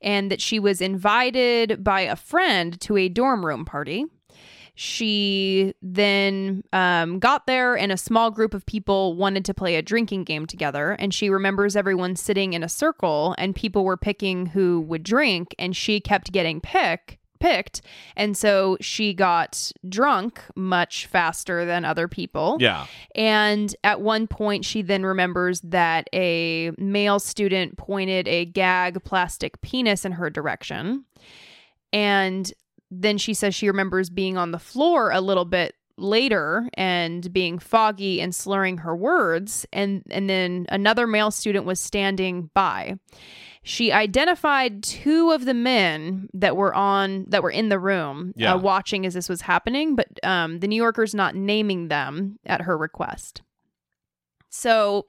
and that she was invited by a friend to a dorm room party. She then um, got there, and a small group of people wanted to play a drinking game together. And she remembers everyone sitting in a circle, and people were picking who would drink, and she kept getting pick picked, and so she got drunk much faster than other people. Yeah. And at one point, she then remembers that a male student pointed a gag plastic penis in her direction. And then she says she remembers being on the floor a little bit later and being foggy and slurring her words. And and then another male student was standing by. She identified two of the men that were on that were in the room Yeah. uh, watching as this was happening but um, the new yorker's not naming them at her request. So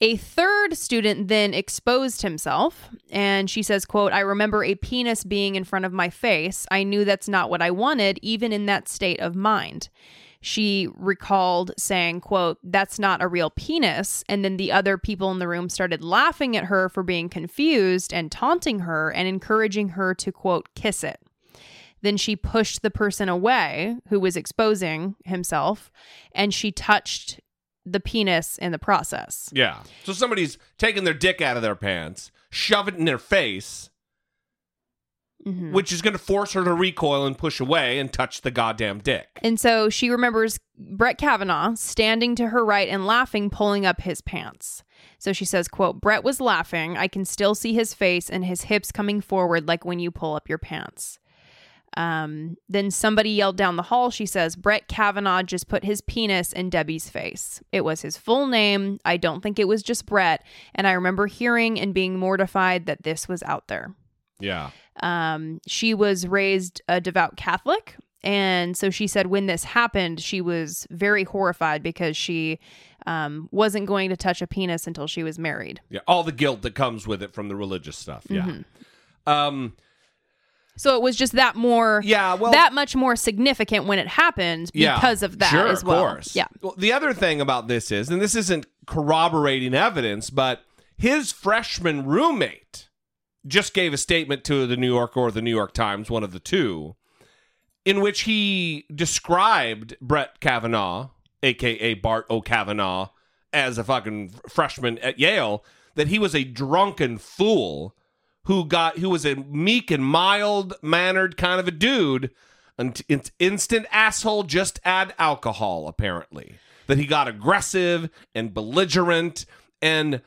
a third student then exposed himself and she says quote i remember a penis being in front of my face i knew that's not what i wanted even in that state of mind She recalled saying, quote, that's not a real penis. And then the other people in the room started laughing at her for being confused and taunting her and encouraging her to, quote, kiss it. Then she pushed the person away who was exposing himself and she touched the penis in the process. Yeah. So somebody's taking their dick out of their pants, shove it in their face, Mhm. which is going to force her to recoil and push away and touch the goddamn dick. And so she remembers Brett Kavanaugh standing to her right and laughing, pulling up his pants. So she says, quote, Brett was laughing. I can still see his face and his hips coming forward like when you pull up your pants. Um, then somebody yelled down the hall. She says, Brett Kavanaugh just put his penis in Debbie's face. It was his full name. I don't think it was just Brett. And I remember hearing and being mortified that this was out there. Yeah. Um, she was raised a devout Catholic. And so she said when this happened, she was very horrified because she um, wasn't going to touch a penis until she was married. Yeah. All the guilt that comes with it from the religious stuff. Yeah. Mhm. Um, So it was just that more, yeah, well, that much more significant when it happened Yeah, because of that sure, as well. Of course. Yeah. Well, the other thing about this is, and this isn't corroborating evidence, but his freshman roommate just gave a statement to the New Yorker or the New York Times, one of the two, in which he described Brett Kavanaugh, aka Bart O'Kavanaugh, as a fucking freshman at Yale, that he was a drunken fool who got who was a meek and mild mannered kind of a dude an in- instant asshole just add alcohol apparently that he got aggressive and belligerent and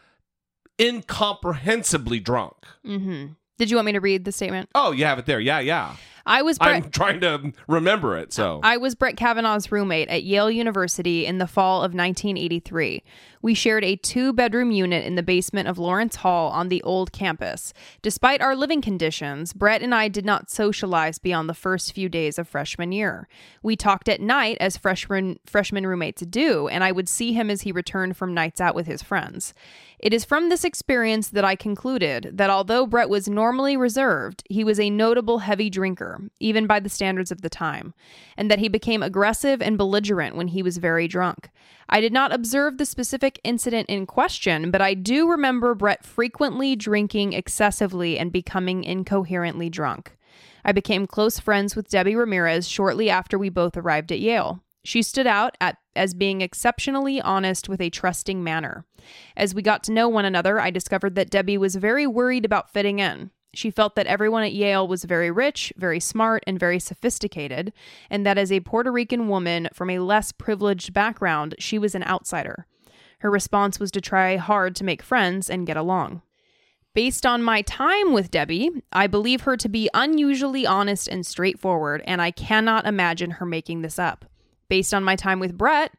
incomprehensibly drunk. Hmm Did you want me to read the statement? oh you have it there yeah yeah I was Brett. i'm trying to remember it so I was Brett Kavanaugh's roommate at Yale University in the fall of 1983. We shared a two bedroom unit in the basement of Lawrance Hall on the old campus. Despite our living conditions, Brett and I did not socialize beyond the first few days of freshman year. We talked at night as freshman freshman roommates do, and I would see him as he returned from nights out with his friends. It is from this experience that I concluded that although Brett was normally reserved, he was a notable heavy drinker, even by the standards of the time, and that he became aggressive and belligerent when he was very drunk. I did not observe the specific incident in question, but I do remember Brett frequently drinking excessively and becoming incoherently drunk. I became close friends with Debbie Ramirez shortly after we both arrived at Yale. She stood out at, as being exceptionally honest with a trusting manner. As we got to know one another, I discovered that Debbie was very worried about fitting in. She felt that everyone at Yale was very rich, very smart, and very sophisticated, and that as a Puerto Rican woman from a less privileged background, she was an outsider. Her response was to try hard to make friends and get along. Based on my time with Debbie, I believe her to be unusually honest and straightforward, and I cannot imagine her making this up. Based on my time with Brett,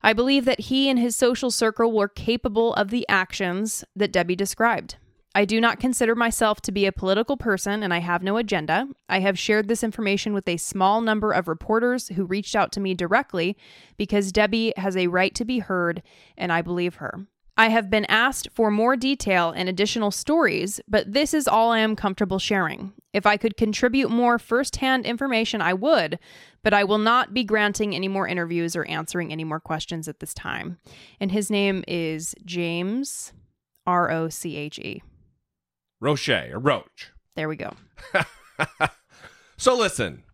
I believe that he and his social circle were capable of the actions that Debbie described. I do not consider myself to be a political person and I have no agenda. I have shared this information with a small number of reporters who reached out to me directly because Debbie has a right to be heard and I believe her. I have been asked for more detail and additional stories, but this is all I am comfortable sharing. If I could contribute more firsthand information, I would, but I will not be granting any more interviews or answering any more questions at this time. And his name is James R O C H E. roche or roach There we go. So listen,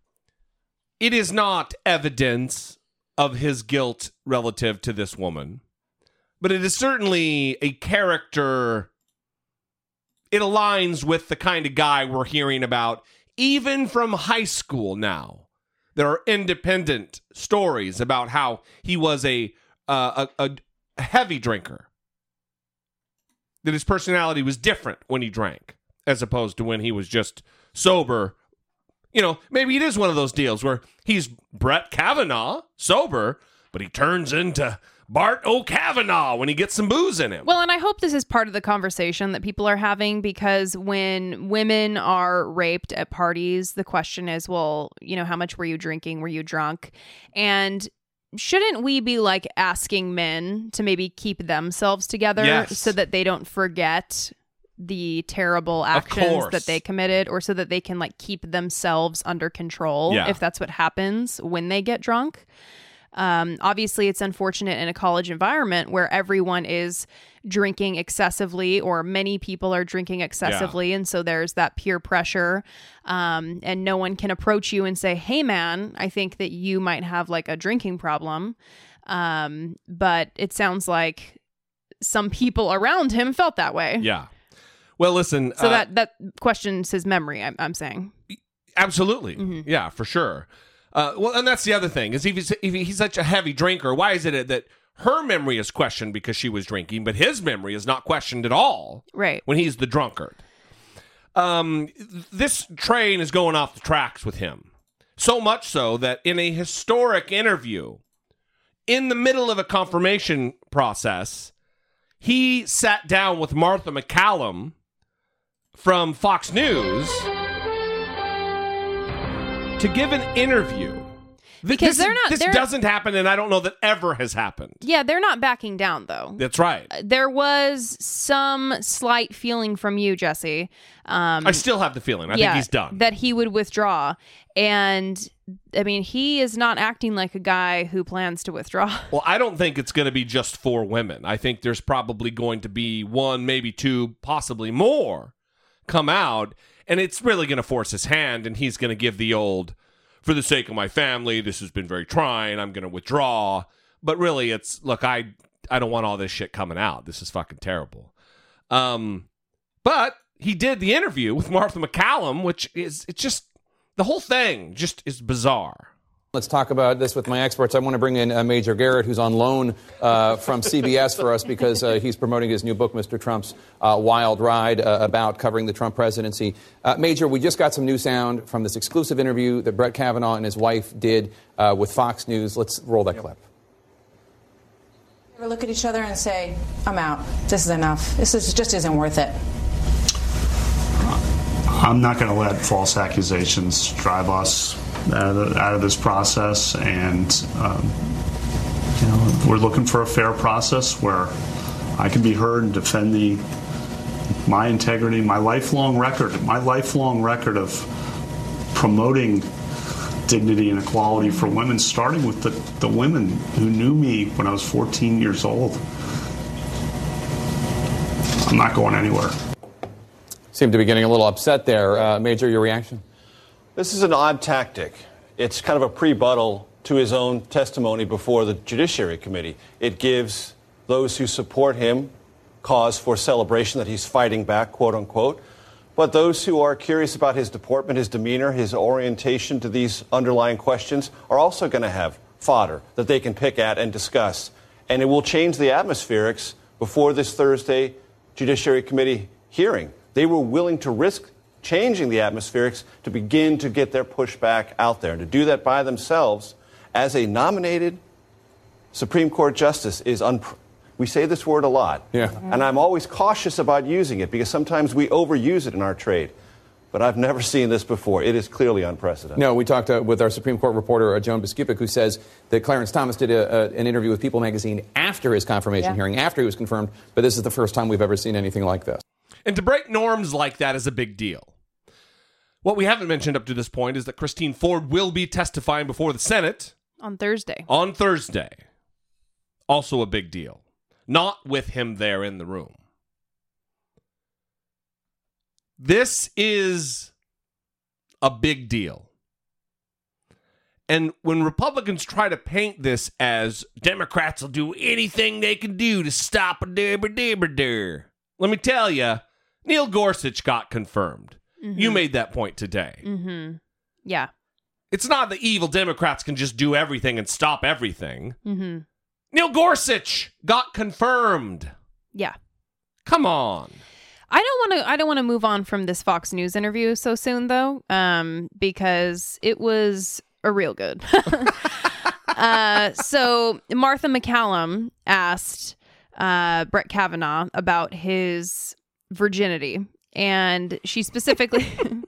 it is not evidence of his guilt relative to this woman, but it is certainly a character. It aligns with the kind of guy we're hearing about, even from high school now. There are independent stories about how he was a uh, a, a heavy drinker. That his personality was different when he drank, as opposed to when he was just sober you know, maybe it is one of those deals where he's Brett Kavanaugh, sober, but he turns into Bart O'Kavanaugh when he gets some booze in him. Well, and I hope this is part of the conversation that people are having because when women are raped at parties, the question is, well, you know, how much were you drinking? Were you drunk? And shouldn't we be like asking men to maybe keep themselves together Yes. so that they don't forget the terrible actions that they committed or so that they can like keep themselves under control Yeah. if that's what happens when they get drunk? Um, obviously, it's unfortunate in a college environment where everyone is drinking excessively, or many people are drinking excessively, and so there's that peer pressure, um, and no one can approach you and say, "Hey, man, I think that you might have like a drinking problem." Um, but it sounds like some people around him felt that way. Yeah. Well, listen. So uh, that that questions his memory. I'm, I'm saying. Absolutely. Mm-hmm. Yeah, for sure. Uh, well, and that's the other thing is if he's, if he's such a heavy drinker, why is it that her memory is questioned because she was drinking, but his memory is not questioned at all Right. when he's the drunkard? Um, this train is going off the tracks with him. So much so that in a historic interview, in the middle of a confirmation process, he sat down with Martha MacCallum from Fox News to give an interview. Th- Because this, they're not- This they're- doesn't happen, and I don't know that ever has happened. Yeah, they're not backing down though. That's right. There was some slight feeling from you, Jesse. Um, I still have the feeling. I yeah, think he's done. That he would withdraw. And I mean, he is not acting like a guy who plans to withdraw. Well, I don't think it's going to be just for women. I think there's probably going to be one, maybe two, possibly more come out, and it's really going to force his hand, and he's going to give the old, for the sake of my family, this has been very trying. I'm going to withdraw. But really, it's look, I I don't want all this shit coming out. This is fucking terrible. Um, but he did the interview with Martha MacCallum, which is it's just the whole thing just is bizarre. Let's talk about this with my experts. I want to bring in uh, Major Garrett, who's on loan uh, from CBS for us because uh, he's promoting his new book, Mr. Trump's uh, Wild Ride, uh, about covering the Trump presidency. Uh, Major, we just got some new sound from this exclusive interview that Brett Kavanaugh and his wife did uh, with Fox News. Let's roll that clip. Ever look at each other and say, I'm out. This is enough. This is, just isn't worth it. I'm not going to let false accusations drive us out of, this process, and um, you know, we're looking for a fair process where I can be heard and defend the my integrity, my lifelong record, my lifelong record of promoting dignity and equality for women, starting with the, the women who knew me when I was 14 years old. I'm not going anywhere. Seem to be getting a little upset there. Uh, Major, your reaction? This is an odd tactic. It's kind of a pre-buttal to his own testimony before the Judiciary Committee. It gives those who support him cause for celebration that he's fighting back, quote unquote. But those who are curious about his deportment, his demeanor, his orientation to these underlying questions are also going to have fodder that they can pick at and discuss. And it will change the atmospherics before this Thursday Judiciary Committee hearing. They were willing to risk changing the atmospherics to begin to get their pushback out there. And to do that by themselves as a nominated Supreme Court justice is unpr we say this word a lot. Yeah. And I'm always cautious about using it because sometimes we overuse it in our trade. But I've never seen this before. It is clearly unprecedented. No, we talked uh, with our Supreme Court reporter, uh, Joan Biskupic, who says that Clarence Thomas did a, a, an interview with People magazine after his confirmation Yeah. hearing, after he was confirmed, but this is the first time we've ever seen anything like this. And to break norms like that is a big deal. What we haven't mentioned up to this point is that Christine Ford will be testifying before the Senate on Thursday. on Thursday. Also a big deal. Not with him there in the room. This is a big deal. And when Republicans try to paint this as Democrats will do anything they can do to stop a dibber dibber der, let me tell you, Neil Gorsuch got confirmed. You Mhm. made that point today. Mm-hmm. Yeah. It's not that evil Democrats can just do everything and stop everything. Mm-hmm. Neil Gorsuch got confirmed. Yeah. Come on. I don't want to. I don't want to move on from this Fox News interview so soon, though, um, because it was a real good. uh, so Martha MacCallum asked uh, Brett Kavanaugh about his virginity, and she specifically.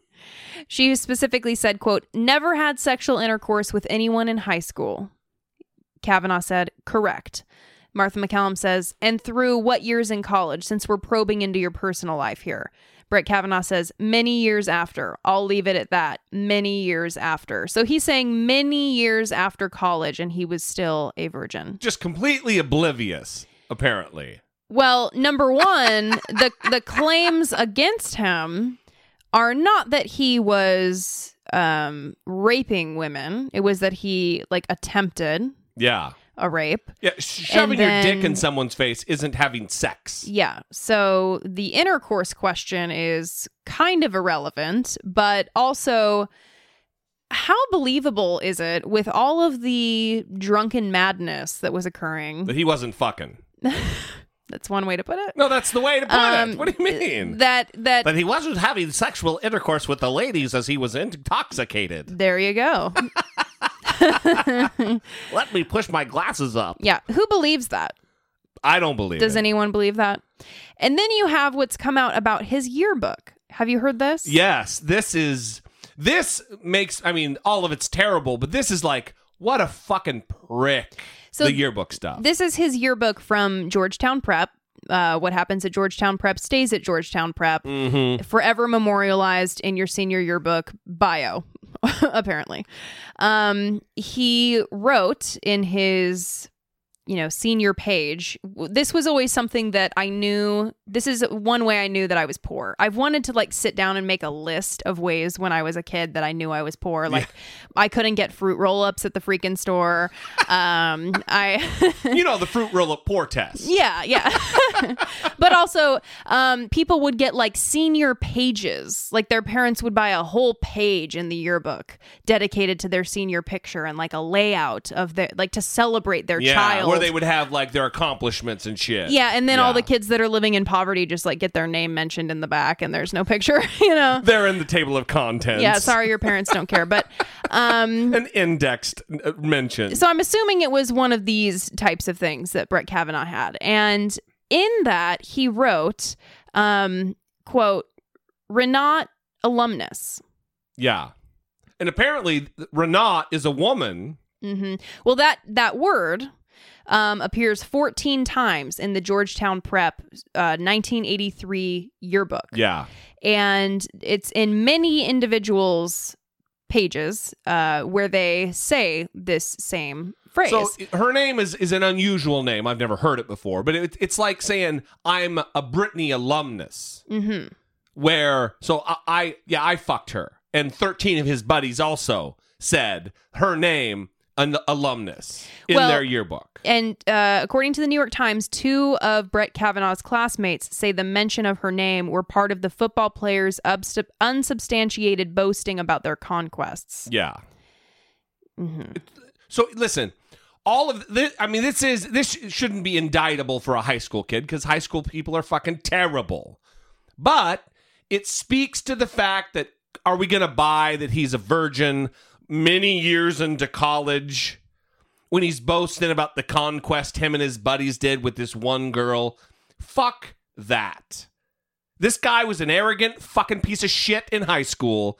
She specifically said, quote, never had sexual intercourse with anyone in high school. Kavanaugh said, correct. Martha MacCallum says, and through what years in college, since we're probing into your personal life here. Brett Kavanaugh says, many years after. I'll leave it at that. Many years after. So he's saying many years after college, and he was still a virgin. Just completely oblivious, apparently. Well, number one, the the claims against him are not that he was um, raping women. It was that he like attempted Yeah. a rape. Yeah, shoving And your dick in someone's face isn't having sex. Yeah. So the intercourse question is kind of irrelevant, but also how believable is it with all of the drunken madness that was occurring? That he wasn't fucking. That's one way to put it. No, that's the way to put Um, it. What do you mean? That that That he wasn't having sexual intercourse with the ladies as he was intoxicated. there you go. Let me push my glasses up. yeah. Who believes that? I don't believe Does it. anyone believe that? And then you have what's come out about his yearbook. Have you heard this? Yes, this is this makes I mean all of it's terrible, but this is like what a fucking prick. So the yearbook stuff. This is his yearbook from Georgetown Prep. Uh, what happens at Georgetown Prep stays at Georgetown Prep. Mhm. Forever memorialized in your senior yearbook bio, apparently. Um, he wrote in his you know senior page this was always something that i knew this is one way i knew that i was poor. I've wanted to like sit down and make a list of ways when i was a kid that i knew i was poor. Like i couldn't get fruit roll-ups at the freaking store. Um i you know the fruit roll up poor test. yeah yeah. But also um people would get like senior pages. Like their parents would buy a whole page in the yearbook dedicated to their senior picture and like a layout of their like to celebrate their yeah, child where they would have like their accomplishments and shit. yeah, and then all Yeah. the kids that are living in poverty just like get their name mentioned in the back and there's no picture, you know. They're in the table of contents. Yeah, sorry your parents don't care, but um An indexed uh, mention. so I'm assuming it was one of these types of things that Brett Kavanaugh had. And in that he wrote um quote Renate alumnus. yeah. And apparently Renate is a woman. hmm Well, that that word um, appears 14 times in the Georgetown Prep uh, 1983 yearbook. Yeah. and it's in many individuals' pages uh, where they say this same phrase. So her name is is an unusual name. I've never heard it before, but it, it's like saying I'm a Brittany alumnus. hmm Where so I, I yeah I fucked her, and thirteen of his buddies also said her name an alumnus in Well, their yearbook. And uh, according to the New York Times, two of Brett Kavanaugh's classmates say the mention of her name were part of the football players' ubst- unsubstantiated boasting about their conquests. Yeah. Mm-hmm. So listen, all of this. I mean, this is this shouldn't be indictable for a high school kid because high school people are fucking terrible. But it speaks to the fact that are we going to buy that he's a virgin many years into college when he's boasting about the conquest him and his buddies did with this one girl? Fuck that. This guy was an arrogant fucking piece of shit in high school.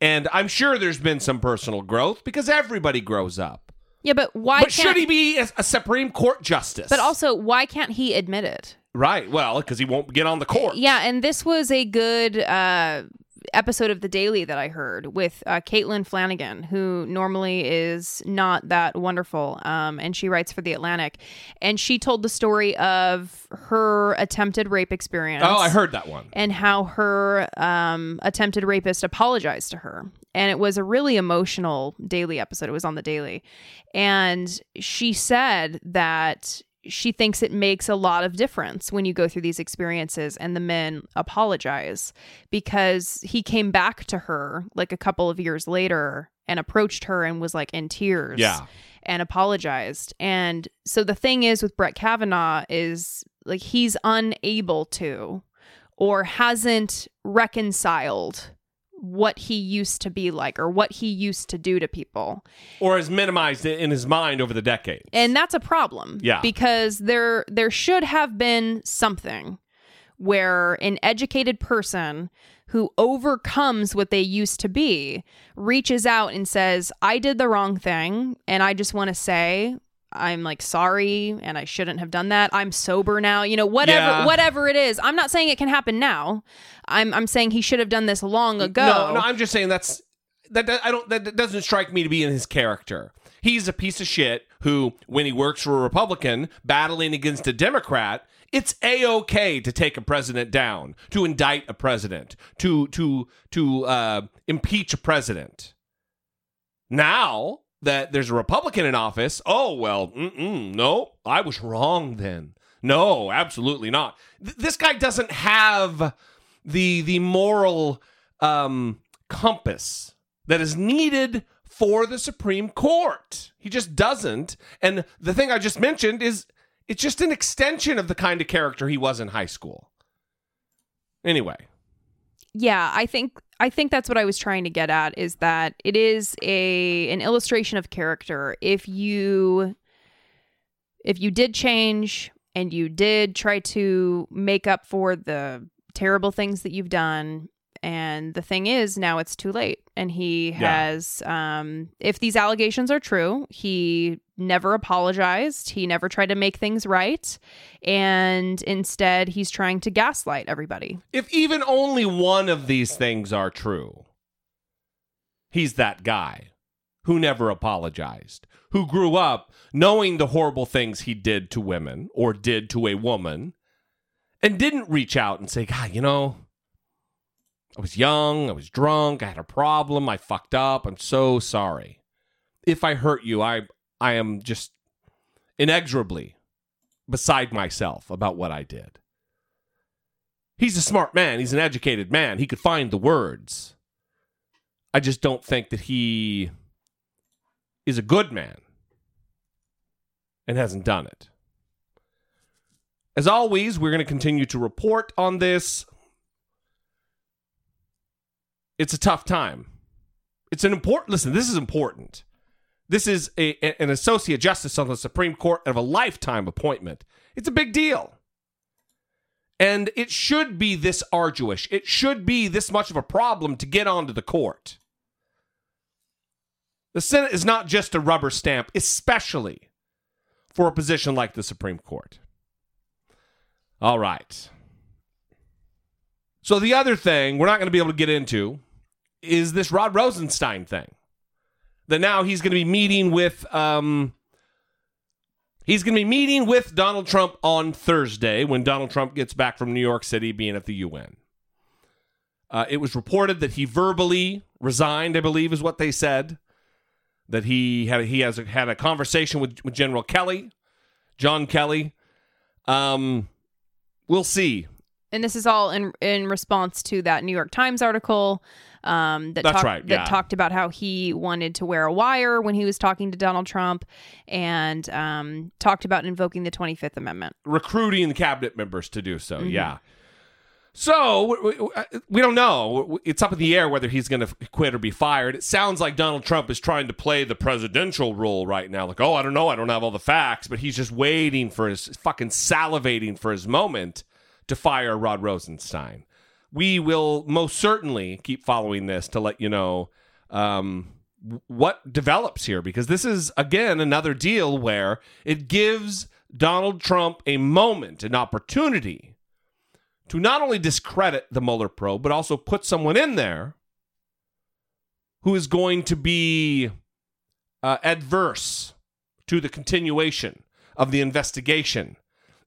And I'm sure there's been some personal growth because everybody grows up. Yeah, but why but should he be a, a Supreme Court justice? But also, why can't he admit it? right. Well, because he won't get on the court. Yeah, and this was a good uh, episode of The Daily that I heard with uh, Caitlin Flanagan, who normally is not that wonderful, um, and she writes for The Atlantic. And she told the story of her attempted rape experience. Oh, I heard that one. And how her um, attempted rapist apologized to her. And it was a really emotional daily episode. It was on the daily. And she said that she thinks it makes a lot of difference when you go through these experiences and the men apologize because he came back to her like a couple of years later and approached her and was like in tears Yeah. and apologized. And so the thing is with Brett Kavanaugh is like he's unable to or hasn't reconciled what he used to be like or what he used to do to people. Or has minimized it in his mind over the decade. And that's a problem. Yeah. Because there there should have been something where an educated person who overcomes what they used to be reaches out and says, I did the wrong thing and I just want to say I'm like sorry and I shouldn't have done that. I'm sober now. You know, whatever Yeah. whatever it is. I'm not saying it can happen now. I'm I'm saying he should have done this long ago. No, no, I'm just saying that's that, that I don't that, that doesn't strike me to be in his character. He's a piece of shit who, when he works for a Republican battling against a Democrat, it's a okay to take a president down, to indict a president, to to to uh, impeach a president. Now that there's a Republican in office, oh well, no, I was wrong then. No, absolutely not. Th- this guy doesn't have the the moral um, compass that is needed for the Supreme Court. He just doesn't. And the thing I just mentioned is it's just an extension of the kind of character he was in high school. Anyway, yeah i think i think that's what i was trying to get at is that it is a an illustration of character. If you if you did change and you did try to make up for the terrible things that you've done and the thing is now it's too late. And he Yeah. has um if these allegations are true he never apologized. He never tried to make things right. And instead he's trying to gaslight everybody. If even only one of these things are true, he's that guy who never apologized, who grew up knowing the horrible things he did to women or did to a woman, and didn't reach out and say, God, you know, I was young, I was drunk, I had a problem, I fucked up, I'm so sorry. If I hurt you, I I am just inexorably beside myself about what I did. He's a smart man. He's an educated man. He could find the words. I just don't think that he is a good man and hasn't done it. As always, we're going to continue to report on this. It's a tough time. It's an important, listen, this is important. This is a, an associate justice on the Supreme Court of a lifetime appointment. It's a big deal. And it should be this arduous. It should be this much of a problem to get onto the court. The Senate is not just a rubber stamp, especially for a position like the Supreme Court. All right. So the other thing we're not going to be able to get into is this Rod Rosenstein thing. That now he's going to be meeting with um he's going to be meeting with Donald Trump on Thursday when Donald Trump gets back from New York City being at the UN. Uh, it was reported that he verbally resigned, I believe is what they said. That he had he has had a conversation with, with General Kelly, John Kelly. Um, we'll see. And this is all in in response to that New York Times article um, that That's talked right, that yeah. talked about how he wanted to wear a wire when he was talking to Donald Trump, and um, talked about invoking the Twenty Fifth Amendment. recruiting the cabinet members to do so. Mhm. Yeah. So we, we, we don't know. It's up in the air whether he's going to quit or be fired. It sounds like Donald Trump is trying to play the presidential role right now. Like, oh, I don't know. I don't have all the facts, but he's just waiting for his fucking salivating for his moment to fire Rod Rosenstein. We will most certainly keep following this to let you know um, what develops here because this is, again, another deal where it gives Donald Trump a moment, an opportunity to not only discredit the Mueller probe, but also put someone in there who is going to be uh, adverse to the continuation of the investigation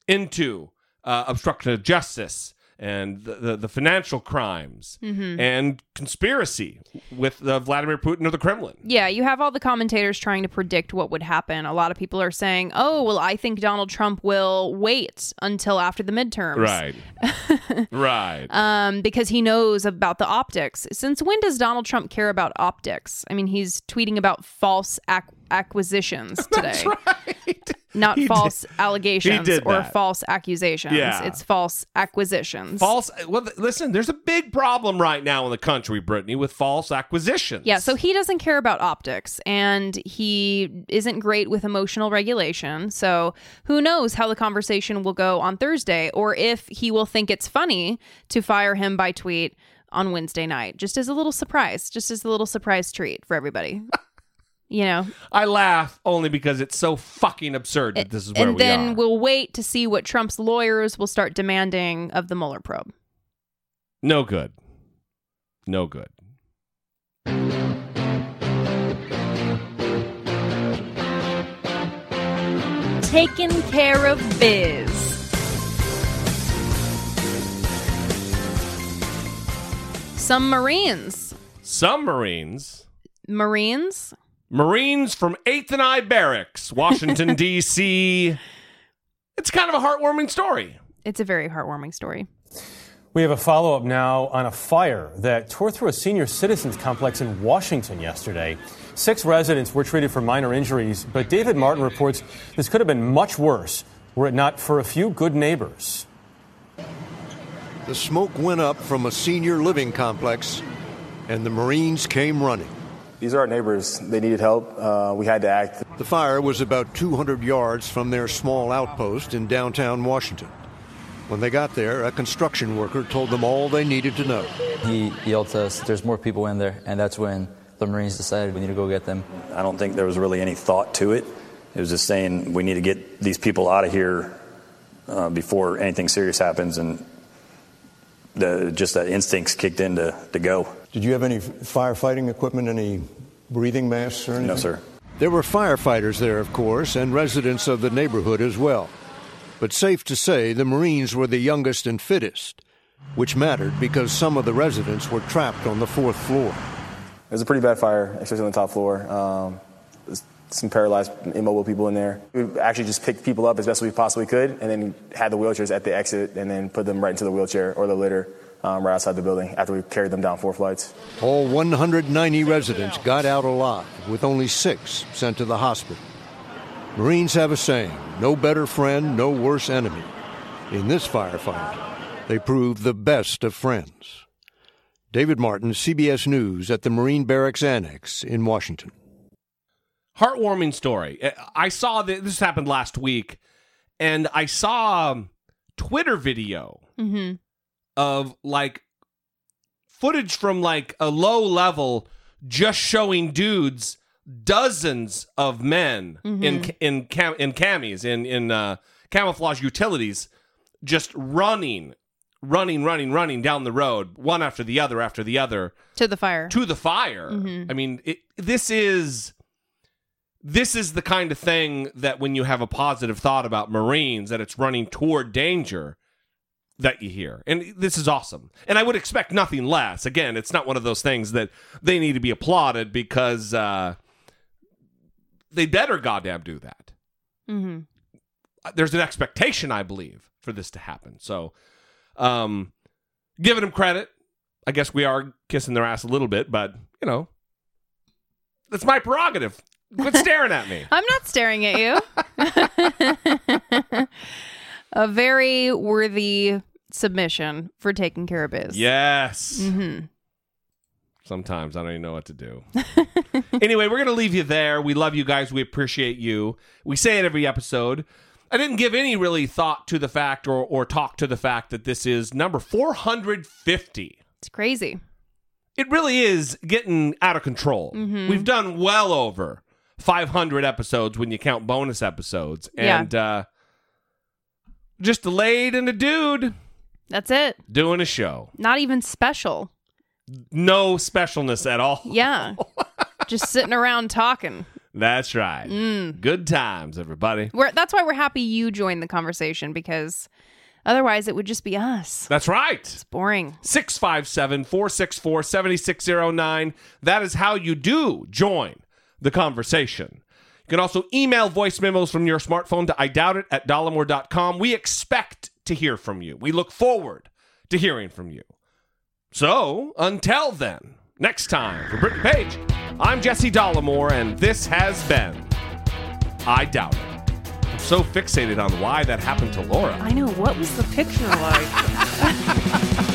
into uh, obstruction of justice and the, the, the financial crimes Mhm. and conspiracy with uh, Vladimir Putin or the Kremlin. Yeah, you have all the commentators trying to predict what would happen. A lot of people are saying, "Oh, well, I think Donald Trump will wait until after the midterms." Right. right. um, because he knows about the optics. Since when does Donald Trump care about optics? I mean, he's tweeting about false ac- acquisitions today. Not He false did- allegations or that. false accusations. Yeah. It's false acquisitions. False. Well, listen, there's a big problem right now in the country, Brittany, with false acquisitions. Yeah, so he doesn't care about optics and he isn't great with emotional regulation. So who knows how the conversation will go on Thursday or if he will think it's funny to fire him by tweet on Wednesday night, just as a little surprise, just as a little surprise treat for everybody. You know, I laugh only because it's so fucking absurd that this is where and we are. And then we'll wait to see what Trump's lawyers will start demanding of the Mueller probe. No good. No good. Taking care of biz. Some Marines. Some Marines, Marines? Marines from 8th and I Barracks, Washington, D.C. It's kind of a heartwarming story. It's a very heartwarming story. We have a follow up now on a fire that tore through a senior citizens complex in Washington yesterday. Six residents were treated for minor injuries, but David Martin reports this could have been much worse were it not for a few good neighbors. The smoke went up from a senior living complex, and the Marines came running. These are our neighbors. They needed help. Uh, we had to act. The fire was about 200 yards from their small outpost in downtown Washington. When they got there, a construction worker told them all they needed to know. He yelled to us, There's more people in there, and that's when the Marines decided we need to go get them. I don't think there was really any thought to it. It was just saying we need to get these people out of here uh, before anything serious happens, and the, just that instincts kicked in to, to go. Did you have any firefighting equipment, any breathing masks or anything? No, sir. There were firefighters there, of course, and residents of the neighborhood as well. But safe to say, the Marines were the youngest and fittest, which mattered because some of the residents were trapped on the fourth floor. It was a pretty bad fire, especially on the top floor. Um, some paralyzed, immobile people in there. We actually just picked people up as best we possibly could, and then had the wheelchairs at the exit, and then put them right into the wheelchair or the litter um, right outside the building after we carried them down four flights. All 190 residents got out alive, with only six sent to the hospital. Marines have a saying no better friend, no worse enemy. In this firefight, they proved the best of friends. David Martin, CBS News at the Marine Barracks Annex in Washington. Heartwarming story. I saw that this happened last week, and I saw um, Twitter video Mm-hmm. Of like footage from like a low level just showing dudes dozens of men in Mhm. in cam- in camis in in uh, camouflage utilities just running running running running down the road one after the other after the other To the fire. to the fire Mhm. i mean it, this is this is the kind of thing that when you have a positive thought about marines that it's running toward danger that you hear. And this is awesome. And I would expect nothing less. Again, it's not one of those things that they need to be applauded because uh, they better goddamn do that. Mm-hmm. There's an expectation, I believe, for this to happen. So, um, giving them credit. I guess we are kissing their ass a little bit, but, you know, that's my prerogative. Quit staring at me. I'm not staring at you. a very worthy submission for taking care of biz. Yes. Mm-hmm. Sometimes I don't even know what to do. anyway, we're going to leave you there. We love you guys. We appreciate you. We say it every episode. I didn't give any really thought to the fact or, or talk to the fact that this is number 450. It's crazy. It really is getting out of control. Mhm. We've done well over 500 episodes when you count bonus episodes. Yeah. And uh, just a lady and a dude That's it. doing a show. Not even special. No specialness at all. Yeah. Just sitting around talking. That's right. Mm. Good times, everybody. We're, that's why we're happy you joined the conversation because otherwise it would just be us. That's right. It's boring. 657 464 7609. That is how you do join the conversation. You can also email voice memos from your smartphone to I doubt it at dollemore.com. We expect to hear from you. We look forward to hearing from you. So until then, next time for Brittany Page, I'm Jesse Dollemore, and this has been I Doubt It. I'm so fixated on why that happened to Laura. I know. What was the picture like?